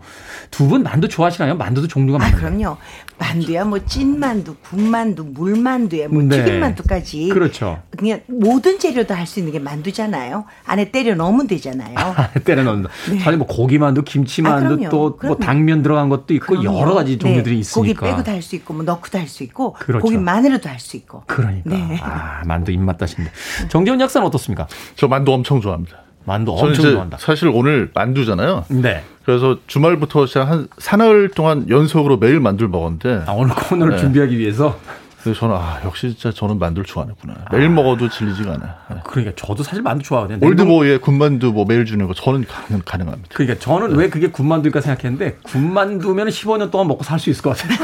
두 분 만두 좋아하시나요? 만두도 종류가 아, 많아요. 그럼요. 만두야 뭐 찐만두, 군만두, 물만두에 뭐 네. 튀김만두까지. 그렇죠. 그냥 모든 재료도 할 수 있는 게 만두잖아요. 안에 때려 넣으면 되잖아요. 때려 넣는다. 사실 뭐 고기만두, 김치만두 아, 그럼요. 또뭐 그럼요. 당면 들어간 것도 있고 그럼요. 여러 가지 종류들이 네. 있으니까. 고기 빼고도 할 수 있고 뭐 넣고도 할 수 있고 그렇죠. 고기만으로도 할 수 있고. 그러니까. 네. 아, 만두 입맛 다신데. 정재훈 약사는 어떻습니까? 저 만두 엄청 좋아합니다. 만두 엄청 좋아한다. 사실 오늘 만두잖아요. 네. 그래서 주말부터 시작 한 사나흘 동안 연속으로 매일 만두를 먹었는데 아, 오늘 코너를 네. 준비하기 위해서 그래서 저는 아 역시 진짜 저는 만두를 좋아하는구나. 매일 먹어도 질리지가 않아요. 네. 그러니까 저도 사실 만두 좋아하거든요. 올드보이의 군만두 뭐 매일 주는 거 저는 가능, 가능합니다. 그러니까 저는 왜 그게 군만두일까 생각했는데 군만두면 15년 동안 먹고 살 수 있을 것 같아요.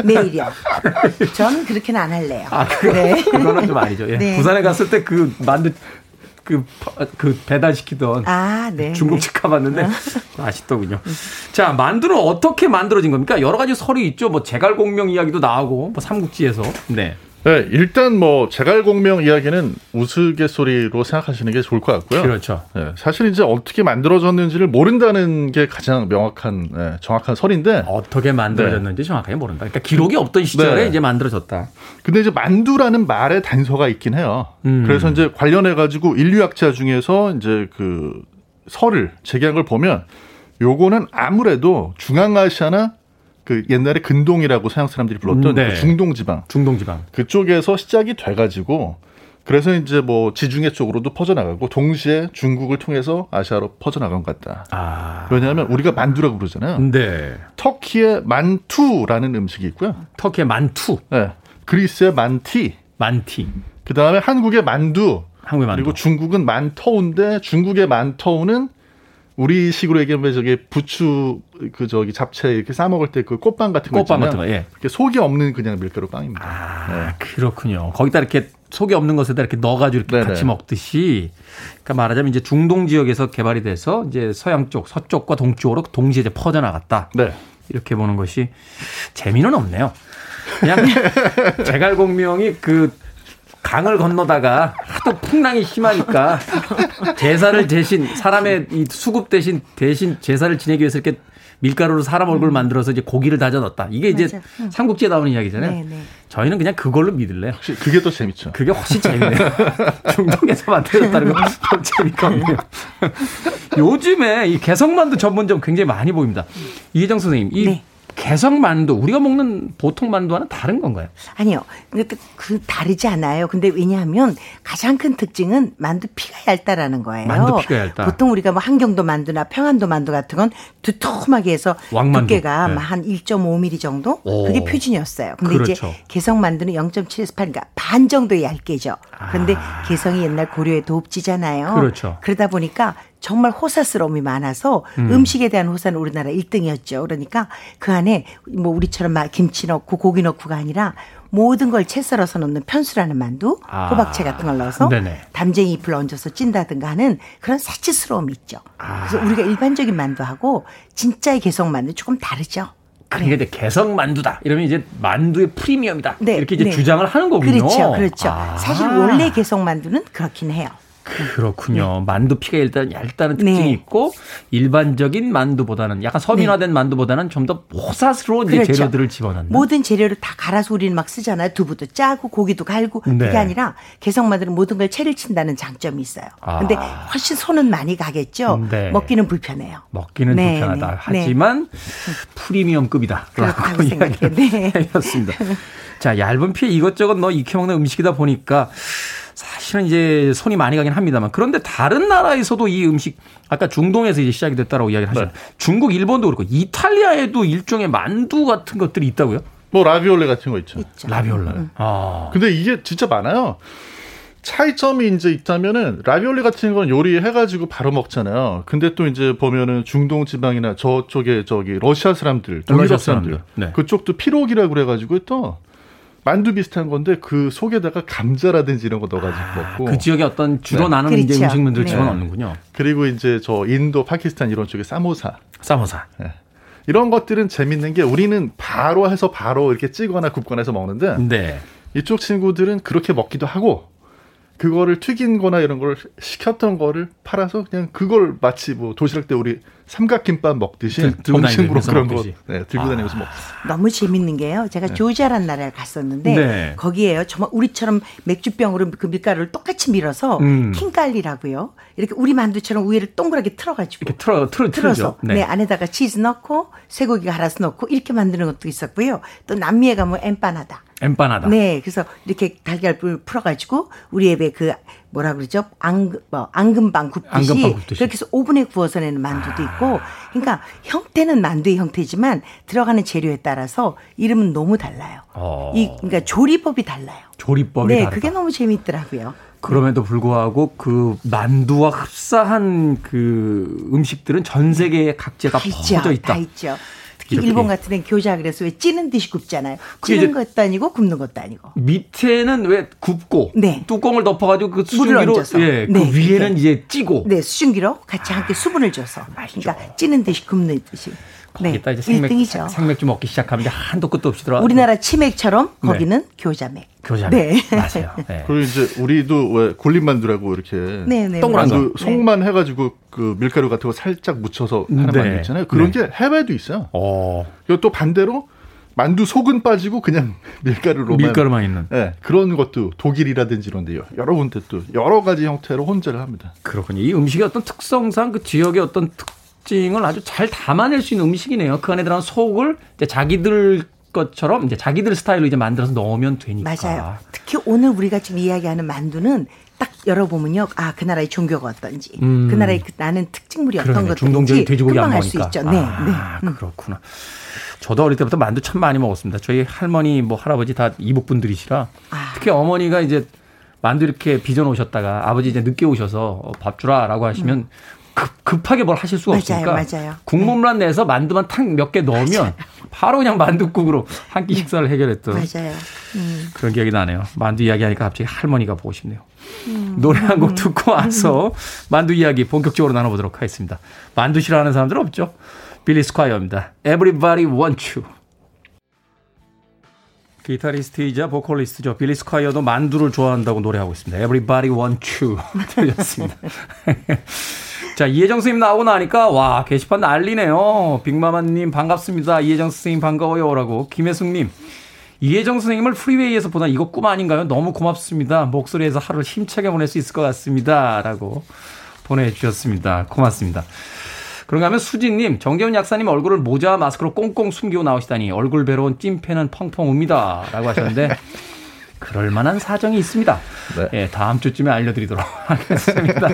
매일이요. 저는 그렇게는 안 할래요. 아, 그, 네. 그거는 좀 아니죠. 예. 네. 부산에 갔을 때 그 만두 그, 파- 그 배달시키던 아, 네. 중국집 네. 가봤는데 아쉽더군요. 자, 만두는 어떻게 만들어진 겁니까? 여러 가지 설이 있죠. 뭐 제갈공명 이야기도 나오고 뭐 삼국지에서. 네. 네, 일단 뭐 제갈공명 이야기는 우스갯소리로 생각하시는 게 좋을 것 같고요. 그렇죠. 네, 사실 이제 어떻게 만들어졌는지를 모른다는 게 가장 명확한 네, 정확한 설인데 어떻게 만들어졌는지 정확하게 모른다. 그러니까 기록이 없던 시절에 네. 이제 만들어졌다. 근데 이제 만두라는 말에 단서가 있긴 해요. 음. 그래서 이제 관련해 가지고 인류학자 중에서 이제 그 설을 제기한 걸 보면 요거는 아무래도 중앙아시아나 그 옛날에 근동이라고 서양 사람들이 불렀던 음, 네. 그 중동 지방 중동 지방. 그쪽에서 시작이 돼 가지고 그래서 이제 뭐 지중해 쪽으로도 퍼져나가고 동시에 중국을 통해서 아시아로 퍼져나간 것 같다. 아. 왜냐하면 우리가 만두라고 그러잖아요. 네. 터키의 만투라는 음식이 있고요. 터키의 만투, 네. 그리스의 만티, 만티. 그 다음에 한국의 만두, 한국의 만두. 그리고 중국은 만터우인데 중국의 만터우는 우리 식으로 얘기하면 저기 부추 그 저기 잡채 이렇게 싸 먹을 때 그 꽃빵 같은 거 꽃빵 있잖아요. 같은 거, 예. 그게 속이 없는 그냥 밀가루 빵입니다. 아, 그렇군요. 거기다 이렇게 속이 없는 것에다 이렇게 넣어가지고 이렇게 네네. 같이 먹듯이. 그러니까 말하자면 이제 중동 지역에서 개발이 돼서 이제 서양 쪽, 서쪽과 동쪽으로 동시에 이제 퍼져나갔다. 네. 이렇게 보는 것이 재미는 없네요. 그냥 제갈공명이 그 강을 건너다가 하도 풍랑이 심하니까 제사를 대신 사람의 이 수급 대신 대신 제사를 지내기 위해서 이렇게 밀가루로 사람 얼굴 만들어서 이제 고기를 다져 넣었다. 이게 이제 맞아. 응. 삼국지에 나오는 이야기잖아요. 네, 네. 저희는 그냥 그걸로 믿을래요. 혹시 그게 더 재밌죠. 그게 훨씬 재밌네요. 중동에서 만들어졌다는 건더 재미가 없네요. 요즘에 이 개성만두 전문점 굉장히 많이 보입니다. 이혜정 선생님, 이 네. 개성 만두 우리가 먹는 보통 만두와는 다른 건가요? 아니요. 근데 그 다르지 않아요. 근데 왜냐하면 가장 큰 특징은 만두 피가 얇다라는 거예요. 만두 피가 얇다. 보통 우리가 뭐 한경도 만두나 평안도 만두 같은 건 두툼하게 해서 왕만두. 두께가 네. 막한 1.5mm 정도? 오. 그게 표준이었어요. 근데 그렇죠. 이제 개성 만두는 0.7에서 8, 그러니까 반 정도 얇게죠. 그런데 개성이 옛날 고려의 도읍지잖아요. 아. 그렇죠. 그러다 보니까 정말 호사스러움이 많아서 음. 식에 대한 호사는 우리나라 1등이었죠. 그러니까 그 안에 뭐 우리처럼 막 김치 넣고 고기 넣고가 아니라 모든 걸 채 썰어서 넣는 편수라는 만두, 아. 호박채 같은 걸 넣어서 네네. 담쟁이 잎을 얹어서 찐다든가 하는 그런 사치스러움이 있죠. 그래서 우리가 일반적인 만두하고 진짜의 개성 만두 조금 다르죠. 그러니까 이제 개성 만두다. 이러면 이제 만두의 프리미엄이다. 네, 이렇게 이제 네. 주장을 하는 거군요. 그렇죠, 그렇죠. 아. 사실 원래 개성 만두는 그렇긴 해요. 그렇군요. 만두 피가 일단 얇다는 특징이 네. 있고 일반적인 만두보다는 약간 서민화된 만두보다는 좀더 호사스러운 이제 그렇죠. 재료들을 집어넣는. 모든 재료를 다 갈아서 우리는 막 쓰잖아요. 두부도 짜고 고기도 갈고 네. 그게 아니라 개성마들은 모든 걸 채를 친다는 장점이 있어요. 아. 근데 훨씬 손은 많이 가겠죠. 네. 먹기는 불편해요. 먹기는 네, 불편하다. 네, 네. 하지만 프리미엄급이다. 그렇다고 라고 생각해요. 네. 자, 얇은 피에 이것저것 넣어 익혀 먹는 음식이다 보니까 사실은 이제 손이 많이 가긴 합니다만 그런데 다른 나라에서도 이 음식 아까 중동에서 이제 시작이 됐다라고 이야기를 하셨는데 네. 중국, 일본도 그렇고 이탈리아에도 일종의 만두 같은 것들이 있다고요? 뭐 라비올레 같은 거 있죠. 라비올라. 음. 아. 근데 이게 진짜 많아요. 차이점이 이제 있다면은 라비올리 같은 건 요리해가지고 바로 먹잖아요. 근데 또 이제 보면은 중동 지방이나 저쪽에 저기 러시아 사람들, 러시아 동유럽 사람들, 사람들. 네. 그쪽도 피로기라고 그래가지고 또 만두 비슷한 건데 그 속에다가 감자라든지 이런 거 넣어가지고 먹고 그 지역의 어떤 주로 네. 나는 이제 그렇죠. 음식물들을 네. 집어넣는군요. 그리고 이제 저 인도, 파키스탄 이런 쪽에 사모사 사모사. 예. 이런 것들은 재밌는 게 우리는 바로 해서 바로 이렇게 찌거나 굽거나 해서 먹는데 네. 이쪽 친구들은 그렇게 먹기도 하고 그거를 튀긴 거나 이런 걸 시켰던 거를 팔아서 그냥 그걸 마치 뭐 도시락 때 우리 삼각김밥 먹듯이 정식으로 그런 거. 네, 들고 아. 다니면서 먹 너무 재밌는 게요. 제가 조지아라는 나라를 갔었는데 네. 거기에요. 정말 우리처럼 맥주병으로 그 밀가루를 똑같이 밀어서 음. 킹갈리라고요. 이렇게 우리 만두처럼 위를 동그랗게 틀어가지고 이렇게 틀어, 틀어, 틀어서 틀어죠. 네. 안에다가 치즈 넣고 쇠고기 갈아서 넣고 이렇게 만드는 것도 있었고요. 또 남미에 가면 엠파나다. 엠파나다. 네, 그래서 이렇게 달걀불 풀어가지고 우리 앱에 그 뭐라 그러죠? 앙, 뭐, 앙금빵 굽듯이, 앙금빵 굽듯이. 그렇게 해서 오븐에 구워서 내는 만두도 있고, 그러니까 형태는 만두의 형태지만 들어가는 재료에 따라서 이름은 너무 달라요. 어. 이 그러니까 조리법이 달라요. 조리법이 네, 다르다. 그게 너무 재밌더라고요. 그럼에도 불구하고 그 만두와 흡사한 그 음식들은 전 세계에 각지가 다 있죠. 퍼져 있다. 다 있죠. 이렇게. 일본 같은 데는 교자 그래서 왜 찌는 듯이 굽잖아요. 찌는 것도 아니고 굽는 것도 아니고. 밑에는 왜 굽고 네. 뚜껑을 덮어가지고 그 수증기로. 예, 그 네, 위에는. 이제 찌고 네, 수증기로 같이 함께 수분을 줘서. 그러니까 찌는 듯이 굽는 듯이. 네, 거기다 이제 생맥, 1등이죠. 생맥주 먹기 시작하면 이제 한도 끝도 없이 들어가. 우리나라 치맥처럼 네. 거기는 교자맥. 교자맥 네. 맞아요. 네. 그리고 이제 우리도 왜 골림만두라고 이렇게 네, 네. 동그란 맞아요. 만두 속만 해가지고 그 밀가루 같은 거 살짝 묻혀서 하는 네. 만두 있잖아요. 그런 네. 게 해외도 있어요. 어, 그리고 또 반대로 만두 속은 빠지고 그냥 밀가루로만 밀가루만 있는. 네, 그런 것도 독일이라든지 이런데요. 여러 군데 또 여러 가지 형태로 혼재를 합니다. 그렇군요. 이 음식의 어떤 특성상 그 지역의 어떤 특 징을 아주 잘 담아낼 수 있는 음식이네요. 그 안에 들어간 속을 이제 자기들 것처럼 이제 자기들 스타일로 이제 만들어서 넣으면 되니까. 맞아요. 특히 오늘 우리가 지금 이야기하는 만두는 딱 열어보면요. 아, 그 나라의 종교가 어떤지, 음. 그 나라의 그 나는 특징물이 어떤. 것들인지 중동적인 돼지고기 안 금방 알수 먹으니까. 있죠. 네, 아, 네. 그렇구나. 저도 어릴 때부터 만두 참 많이 먹었습니다. 저희 할머니, 뭐 할아버지 다 이북 분들이시라 아. 특히 어머니가 이제 만두 이렇게 빚어 놓으셨다가 아버지 이제 늦게 오셔서 어, 밥 주라라고 하시면 급, 급하게 뭘 하실 수가 맞아요, 없으니까 맞아요. 국물만 내서 만두만 탁 몇 개 넣으면 바로 그냥 만두국으로 한 끼 식사를 해결했던 맞아요. 음. 그런 기억이 나네요. 만두 이야기하니까 갑자기 할머니가 보고 싶네요. 음. 노래 한 곡 듣고 와서 만두 이야기 본격적으로 나눠보도록 하겠습니다. 만두 싫어하는 사람들 없죠? 빌리 스콰이어입니다. Everybody want you. 기타리스트이자 보컬리스트죠. 빌리 스콰이어도 만두를 좋아한다고 노래하고 있습니다. Everybody want you. 들렸습니다. 자, 이혜정 선생님 나오고 나니까, 와, 게시판 난리네요. 빅마마님 반갑습니다. 이혜정 선생님 반가워요. 라고. 김혜숙님. 이혜정 선생님을 프리웨이에서 보다 이거 꿈 아닌가요? 너무 고맙습니다. 목소리에서 하루를 힘차게 보낼 수 있을 것 같습니다. 라고 보내주셨습니다. 고맙습니다. 그런가 하면 수진님, 정재훈 약사님 얼굴을 모자 마스크로 꽁꽁 숨기고 나오시다니 얼굴 배로 온 찐팬은 펑펑 웁니다. 라고 하셨는데, 그럴 만한 사정이 있습니다. 네. 예, 다음 주쯤에 알려드리도록 하겠습니다.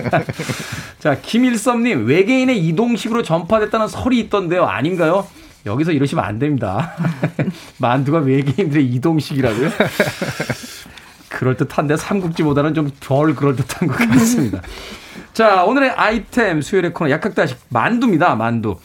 자, 김일섭님, 외계인의 이동식으로 전파됐다는 설이 있던데요. 아닌가요? 여기서 이러시면 안 됩니다. 만두가 외계인들의 이동식이라고요? 그럴듯한데 삼국지보다는 좀 덜 그럴듯한 것 같습니다. 자, 오늘의 아이템 수요일의 코너 약학다식 만두입니다. 만두.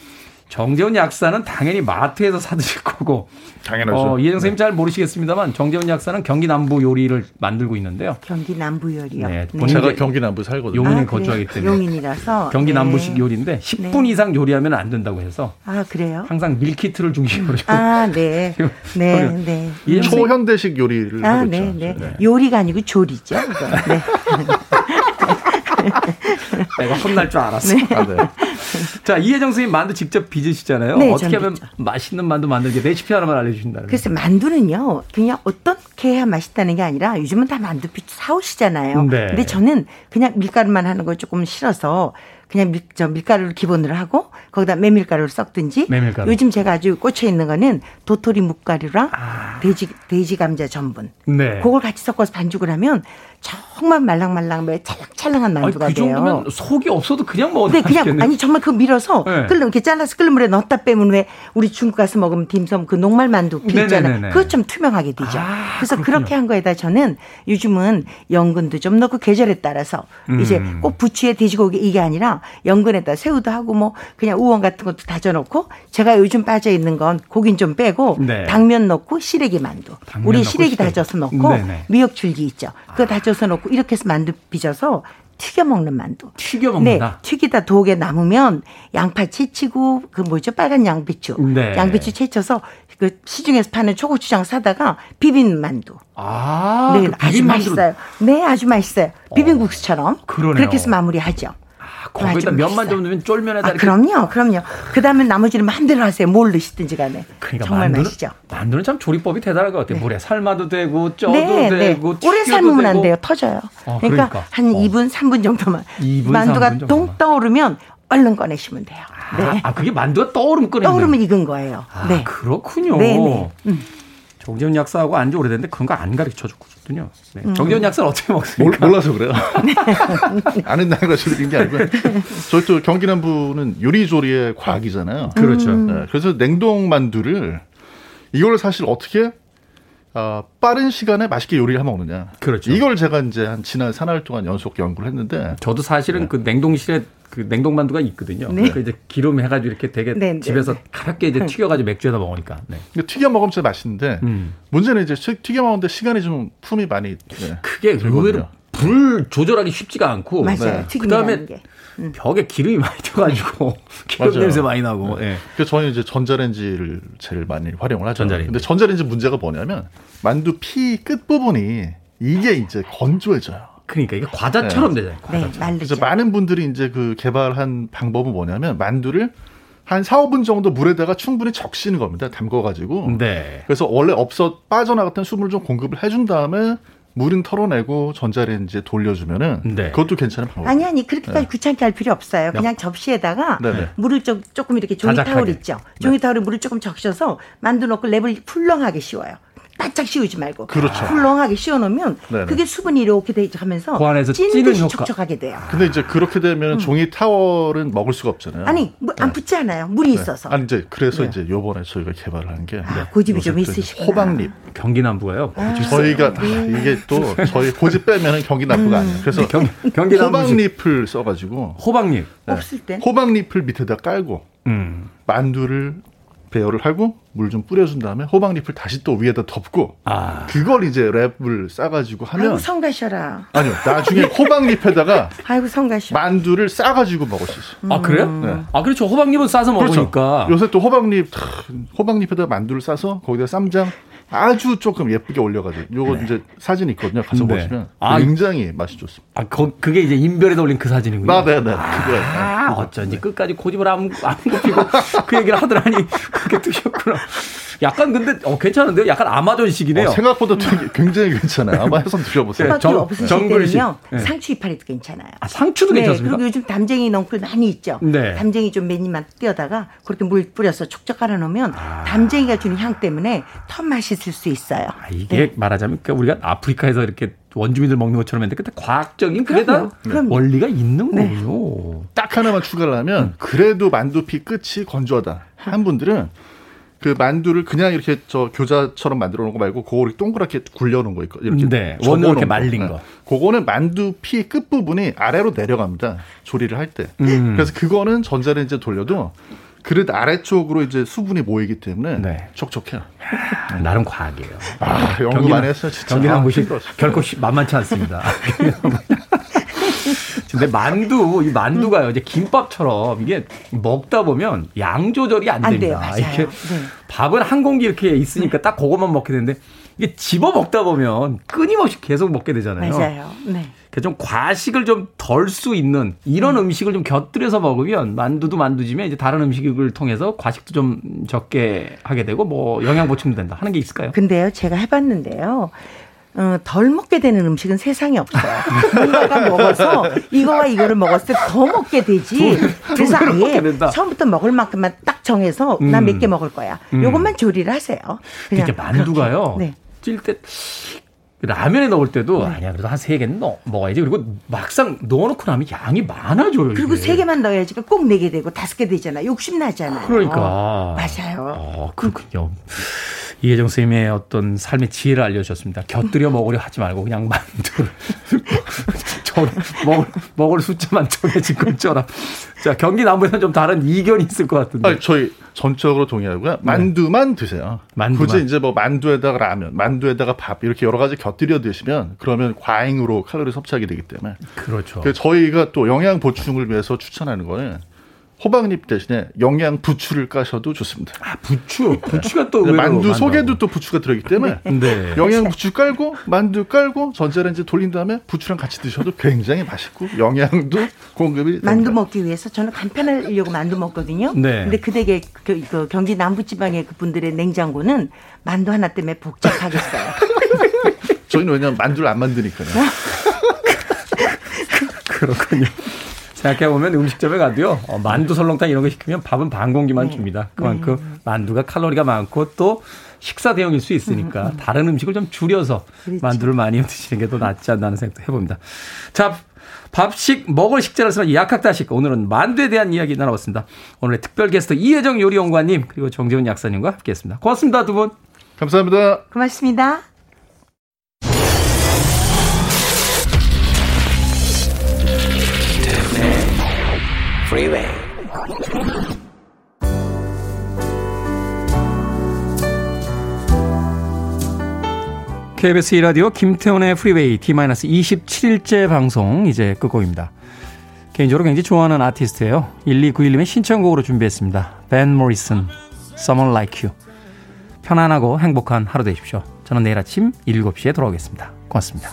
정재훈 약사는 당연히 마트에서 사드실 거고 당연하죠. 어, 이혜정 선생님 잘 모르시겠습니다만 정재훈 약사는 경기 남부 요리를 만들고 있는데요. 경기 남부 요리요. 네, 네. 본인 제가 경기 남부 살거든요. 용인에 아, 거주하기? 때문에 용인이라서 경기 네. 남부식 요리인데 10분 네. 이상 요리하면 안 된다고 해서 아 그래요? 항상 밀키트를 중심으로 좀아 네, 네. 네. 초현대식 요리를 아, 하고 네, 있죠. 네. 요리가 아니고 조리죠. 네. 내가 혼날 줄 알았어. 네. 아, 네. 자, 이혜정 선생님 만두 직접 빚으시잖아요. 네, 어떻게 하면 빚죠. 맛있는 만두 만들게 레시피 하나만 알려주신다면. 그래서 만두는요, 그냥 어떻게 해야 맛있다는 게 아니라 요즘은 다 만두피 사오시잖아요. 네. 근데 저는 그냥 밀가루만 하는 거 조금 싫어서 그냥 밀, 저 밀가루를 기본으로 하고 거기다 메밀가루를 섞든지 메밀가루. 요즘 제가 아주 꽂혀 있는 거는 도토리 묵가루랑 돼지 돼지 감자 전분 아. 네. 그걸 같이 섞어서 반죽을 하면 정말 말랑말랑 매 찰랑찰랑한 만두가 그 돼요. 정도면 속이 없어도 그냥 먹어도 네, 그냥. 아니 정말 그 밀어서 네. 끓는 이렇게 잘라서 끓는 물에 넣었다 빼면 왜 우리 중국 가서 먹으면 딤섬 그 녹말 만두 피 네네네네. 있잖아요. 그것 좀 투명하게 되죠. 아, 그래서 그렇군요. 그렇게 한 거에다 저는 요즘은 연근도 좀 넣고 계절에 따라서 음. 이제 꼭 부추에 돼지고기 이게 아니라 연근에다 새우도 하고 뭐 그냥 우엉 같은 것도 다져 넣고 제가 요즘 빠져 있는 건 고긴 좀 빼고 네. 당면 넣고 시래기 만두. 우리 시래기 시래기. 다져서 넣고 네네. 미역 줄기 있죠. 그거 다져서 넣고 이렇게 해서 만두 빚어서 튀겨 먹는 만두. 튀겨 먹는다. 네, 튀기다 독에 남으면 양파 채치고 그 뭐죠 빨간 양배추, 네. 양배추 채쳐서 그 시중에서 파는 초고추장 사다가 비빔 만두. 아, 네, 그 아주 비빔만두를- 맛있어요. 네, 아주 맛있어요. 비빔국수처럼. 그러네요. 그렇게 해서 마무리하죠. 아, 거기다 면만. 좀 넣으면 쫄면에다 아, 그럼요, 그럼요. 그 다음에 나머지는 마음대로 하세요. 뭘 넣으시든지 간에. 그러니까 정말 만두는, 맛있죠. 만두는 참 조리법이 대단한 것 같아요. 물에 삶아도 되고 쪄도 네, 네. 되고 오래 튀겨도 삶으면 안. 돼요. 터져요. 아, 그러니까, 그러니까. 한 어. 2분, 3분 정도만. 2분, 만두가 3분 정도만. 동 떠오르면 얼른 꺼내시면 돼요. 네. 아, 아, 그게 만두가 떠오르면 끓이는 떠오르면 익은 거예요. 아, 네. 그렇군요. 네, 네. 음. 정재훈 약사하고 안지 오래됐는데 그런 거 안 가르쳐 줬 거든요. 네. 음. 정재훈 약사는 어떻게 몰, 먹습니까? 몰 라서 그래요. 아는 나이 가르쳐드린 게 아니고요. 저희 또 경기 남부는 요리조리의 과학이잖아요. 그렇죠. 음. 네, 그래서 냉동 만두를 이걸 사실 어떻게 아, 빠른 시간에 맛있게 요리를 해 먹느냐. 그렇죠. 이걸 제가 이제 한 지난 사나흘 동안 연속 연구를 했는데 저도 사실은 그 냉동실에 그 냉동 만두가 있거든요. 네. 그 이제 기름 해가지고 이렇게 되게 네, 네, 집에서 네. 가볍게 이제 튀겨가지고 맥주에다 먹으니까. 네. 튀겨 먹으면 진짜 맛있는데 음. 문제는 이제 튀겨 먹는데 시간이 좀 품이 많이 네. 그게 들거든요. 의외로 불 조절하기 쉽지가 않고. 맞아요. 네. 튀김이라는 그다음에 게. 벽에 기름이 많이 튀어가지고 기름 맞아요. 냄새 많이 나고. 예. 그래서 저희는 이제 전자레인지를 제일 많이 활용을 하죠. 전자레인지. 근데 전자레인지 문제가 뭐냐면 만두 피 끝 부분이 이게 이제 건조해져요. 그러니까 이게 과자처럼 되잖아요. 네, 과자처럼. 말르죠. 그래서 많은 분들이 이제 그 개발한 방법은 뭐냐면 만두를 한 4, 5분 정도 물에다가 충분히 적시는 겁니다. 담궈가지고. 네. 그래서 원래 없어 빠져나갔던 수분을 좀 공급을 해준 다음에 물은 털어내고 전자레인지에 돌려주면은 네. 그것도 괜찮은 방법. 아니 아니 그렇게까지 귀찮게 할 필요 없어요. 그냥 접시에다가 네네. 물을 좀 조금 이렇게 종이 자작하게. 타올 있죠. 종이 타올에 물을 조금 적셔서 만두 넣고 랩을 풀렁하게 씌워요. 바짝 씌우지 말고 그렇죠. 풀렁하게 씌워 놓으면 네네. 그게 수분이 이렇게 돼 하면서 그 안에서 찐 찌는 효과. 촉촉하게 돼요. 근데 이제 그렇게 되면 종이 타월은 먹을 수가 없잖아요. 음. 아니 뭐안 붙지 않아요. 물이 네. 있어서. 아니 이제 그래서 네. 이제 요번에 저희가 개발한 게 아, 고집이 좀 있으시구나. 호박잎. 경기 남부가요. 저희가 아, 이게 또 저희 고집 빼면은 경기 남부가 아니에요. 그래서 경, 경기 남부 호박잎을 써가지고 호박잎. 없을 땐 호박잎을 밑에다 깔고 음. 만두를 배열을 하고 물 좀 뿌려준 다음에 호박잎을 다시 또 위에다 덮고 아. 그걸 이제 랩을 싸가지고 하면 아이고 성가셔라. 아니요 나중에 호박잎에다가 아이고 성가셔. 만두를 싸가지고 먹을 수 있어요. 아 그래요? 네. 아 그렇죠. 호박잎은 싸서 먹으니까. 요새 또 호박잎 탁, 호박잎에다 만두를 싸서 거기다 쌈장 아주 조금 예쁘게 올려가지고 요거 이제 사진 있거든요. 가서 네. 보시면 아, 굉장히 맛이 좋습니다. 아 거, 그게 이제 인별에다 올린 그 사진이군요. 아, 네네 그거예요. 아, 어쩐지 끝까지 고집을 안, 안 굽히고 그 얘기를 하더라니 그렇게 뜨셨구나. 약간 근데 어, 괜찮은데요? 약간 아마존식이네요. 어, 생각보다 되게 굉장히 괜찮아요. 아마 해서 드셔보세요. 네, 정- 없으실. 때는요. 네. 상추 이파리도 괜찮아요. 아, 상추도 네, 괜찮습니까? 그리고 요즘 담쟁이 넝쿨 많이 있죠. 네. 담쟁이 좀 몇 입만 띄어다가 그렇게 물 뿌려서 촉촉 깔아 놓으면 아. 담쟁이가 주는 향 때문에 더 맛있을 수 있어요. 아, 이게 말하자면 그러니까 우리가 아프리카에서 이렇게 원주민들 먹는 것처럼 했는데 그때 과학적인 그게 다. 원리가 있는 네. 거군요. 딱 하나만 추가를 하면 그래도 만두피 끝이 건조하다 한 분들은 그 만두를 그냥 이렇게 저 교자처럼 만들어 놓은 거 말고 그거를 동그랗게 굴려 놓은 거 있거 이렇게 네, 원으로 이렇게 말린 거. 그거는 만두피 끝 부분이 아래로 내려갑니다. 조리를 할 때. 음. 그래서 그거는 전자레인지에 돌려도 그릇 아래쪽으로 이제 수분이 모이기 때문에 네. 촉촉해요. 나름 과학이에요. 아, 연구 많이 했어요, 진짜. 경기남 아, 무식 힘들었어요. 결코 쉬- 만만치 않습니다. 근데 만두 이 만두가요 이제 김밥처럼 이게 먹다 보면 양 조절이 안 안 됩니다. 돼요. 맞아요. 이렇게 네. 밥은 한 공기 이렇게 있으니까 딱 그것만 먹게 되는데 이게 집어 먹다 보면 끊임없이 계속 먹게 되잖아요. 맞아요. 네. 좀 과식을 좀 덜 수 있는 이런 음. 식을 좀 곁들여서 먹으면 만두도 만두지만 이제 다른 음식을 통해서 과식도 좀 적게 하게 되고 뭐 영양 보충도 된다 하는 게 있을까요? 근데요, 제가 해봤는데요. 어, 덜 먹게 되는 음식은 세상에 없어요. 뭔가가 먹어서 이거와 이거를 먹었을 때 더 먹게 되지. 그래서 아예 처음부터 먹을 만큼만 딱 정해서 음. 난몇 개 먹을 거야. 음. 요것만 조리를 하세요. 그냥 이게 만두가요. 네. 찔 때 라면에 넣을 때도 네. 아니야 그래도 한 세 개는 넣, 먹어야지 그리고 막상 넣어놓고 나면 양이 많아져요. 그리고 세 개만 넣어야지 꼭 네 개 되고 다섯 개 되잖아. 욕심 나잖아요. 그러니까 어, 맞아요. 어, 그렇군요. 이혜정 선생님의 어떤 삶의 지혜를 알려주셨습니다. 곁들여 먹으려 하지 말고 그냥 만두를 먹을, 먹을 숫자만 정해진 것처럼. 자 경기 남부에는 좀 다른 이견이 있을 것 같은데. 아니, 저희 전적으로 동의하고요. 네. 만두만 드세요. 만두만. 굳이 이제 뭐 만두에다가 라면, 만두에다가 밥 이렇게 여러 가지 곁들여 드시면 그러면 과잉으로 칼로리 섭취하게 되기 때문에. 그렇죠. 저희가 또 영양 보충을 위해서 추천하는 거는 호박잎 대신에 영양 부추를 까셔도 좋습니다. 아 부추, 부추가 또 만두 속에도 또 부추가 들어있기 때문에 네. 영양 부추 깔고 만두 깔고 전자레인지 돌린 다음에 부추랑 같이 드셔도 굉장히 맛있고 영양도 공급이 만두 먹기 위해서 저는 간편하려고 만두 먹거든요. 네. 근데 그대게 그, 그 경기 남부지방의 그 분들의 냉장고는 만두 하나 때문에 복잡하겠어요. 저희는 왜냐면 만두를 안 만드니까요. 그렇군요. 생각해보면 음식점에 가도요, 어, 만두 설렁탕 이런 거 시키면 밥은 반 공기만 네. 줍니다. 그만큼 네. 만두가 칼로리가 많고 또 식사 대용일 수 있으니까 음, 음. 다른 음식을 좀 줄여서 그렇지. 만두를 많이 드시는 게 더 낫지 않나 하는 생각도 해봅니다. 자, 밥식 먹을 식재를 쓰는 약학다식 오늘은 만두에 대한 이야기 나눠봤습니다. 오늘의 특별 게스트 이혜정 요리연구원님 그리고 정재훈 약사님과 함께했습니다. 고맙습니다 두 분. 감사합니다. 고맙습니다. Freeway. KBS 2라디오 김태훈의 프리웨이 D-27일째 방송 이제 끝곡입니다. 개인적으로 굉장히 좋아하는 아티스트예요. 1291님의 신청곡으로 준비했습니다. 벤 모리슨, Someone Like You. 편안하고 행복한 하루 되십시오. 저는 내일 아침 7시에 돌아오겠습니다. 고맙습니다.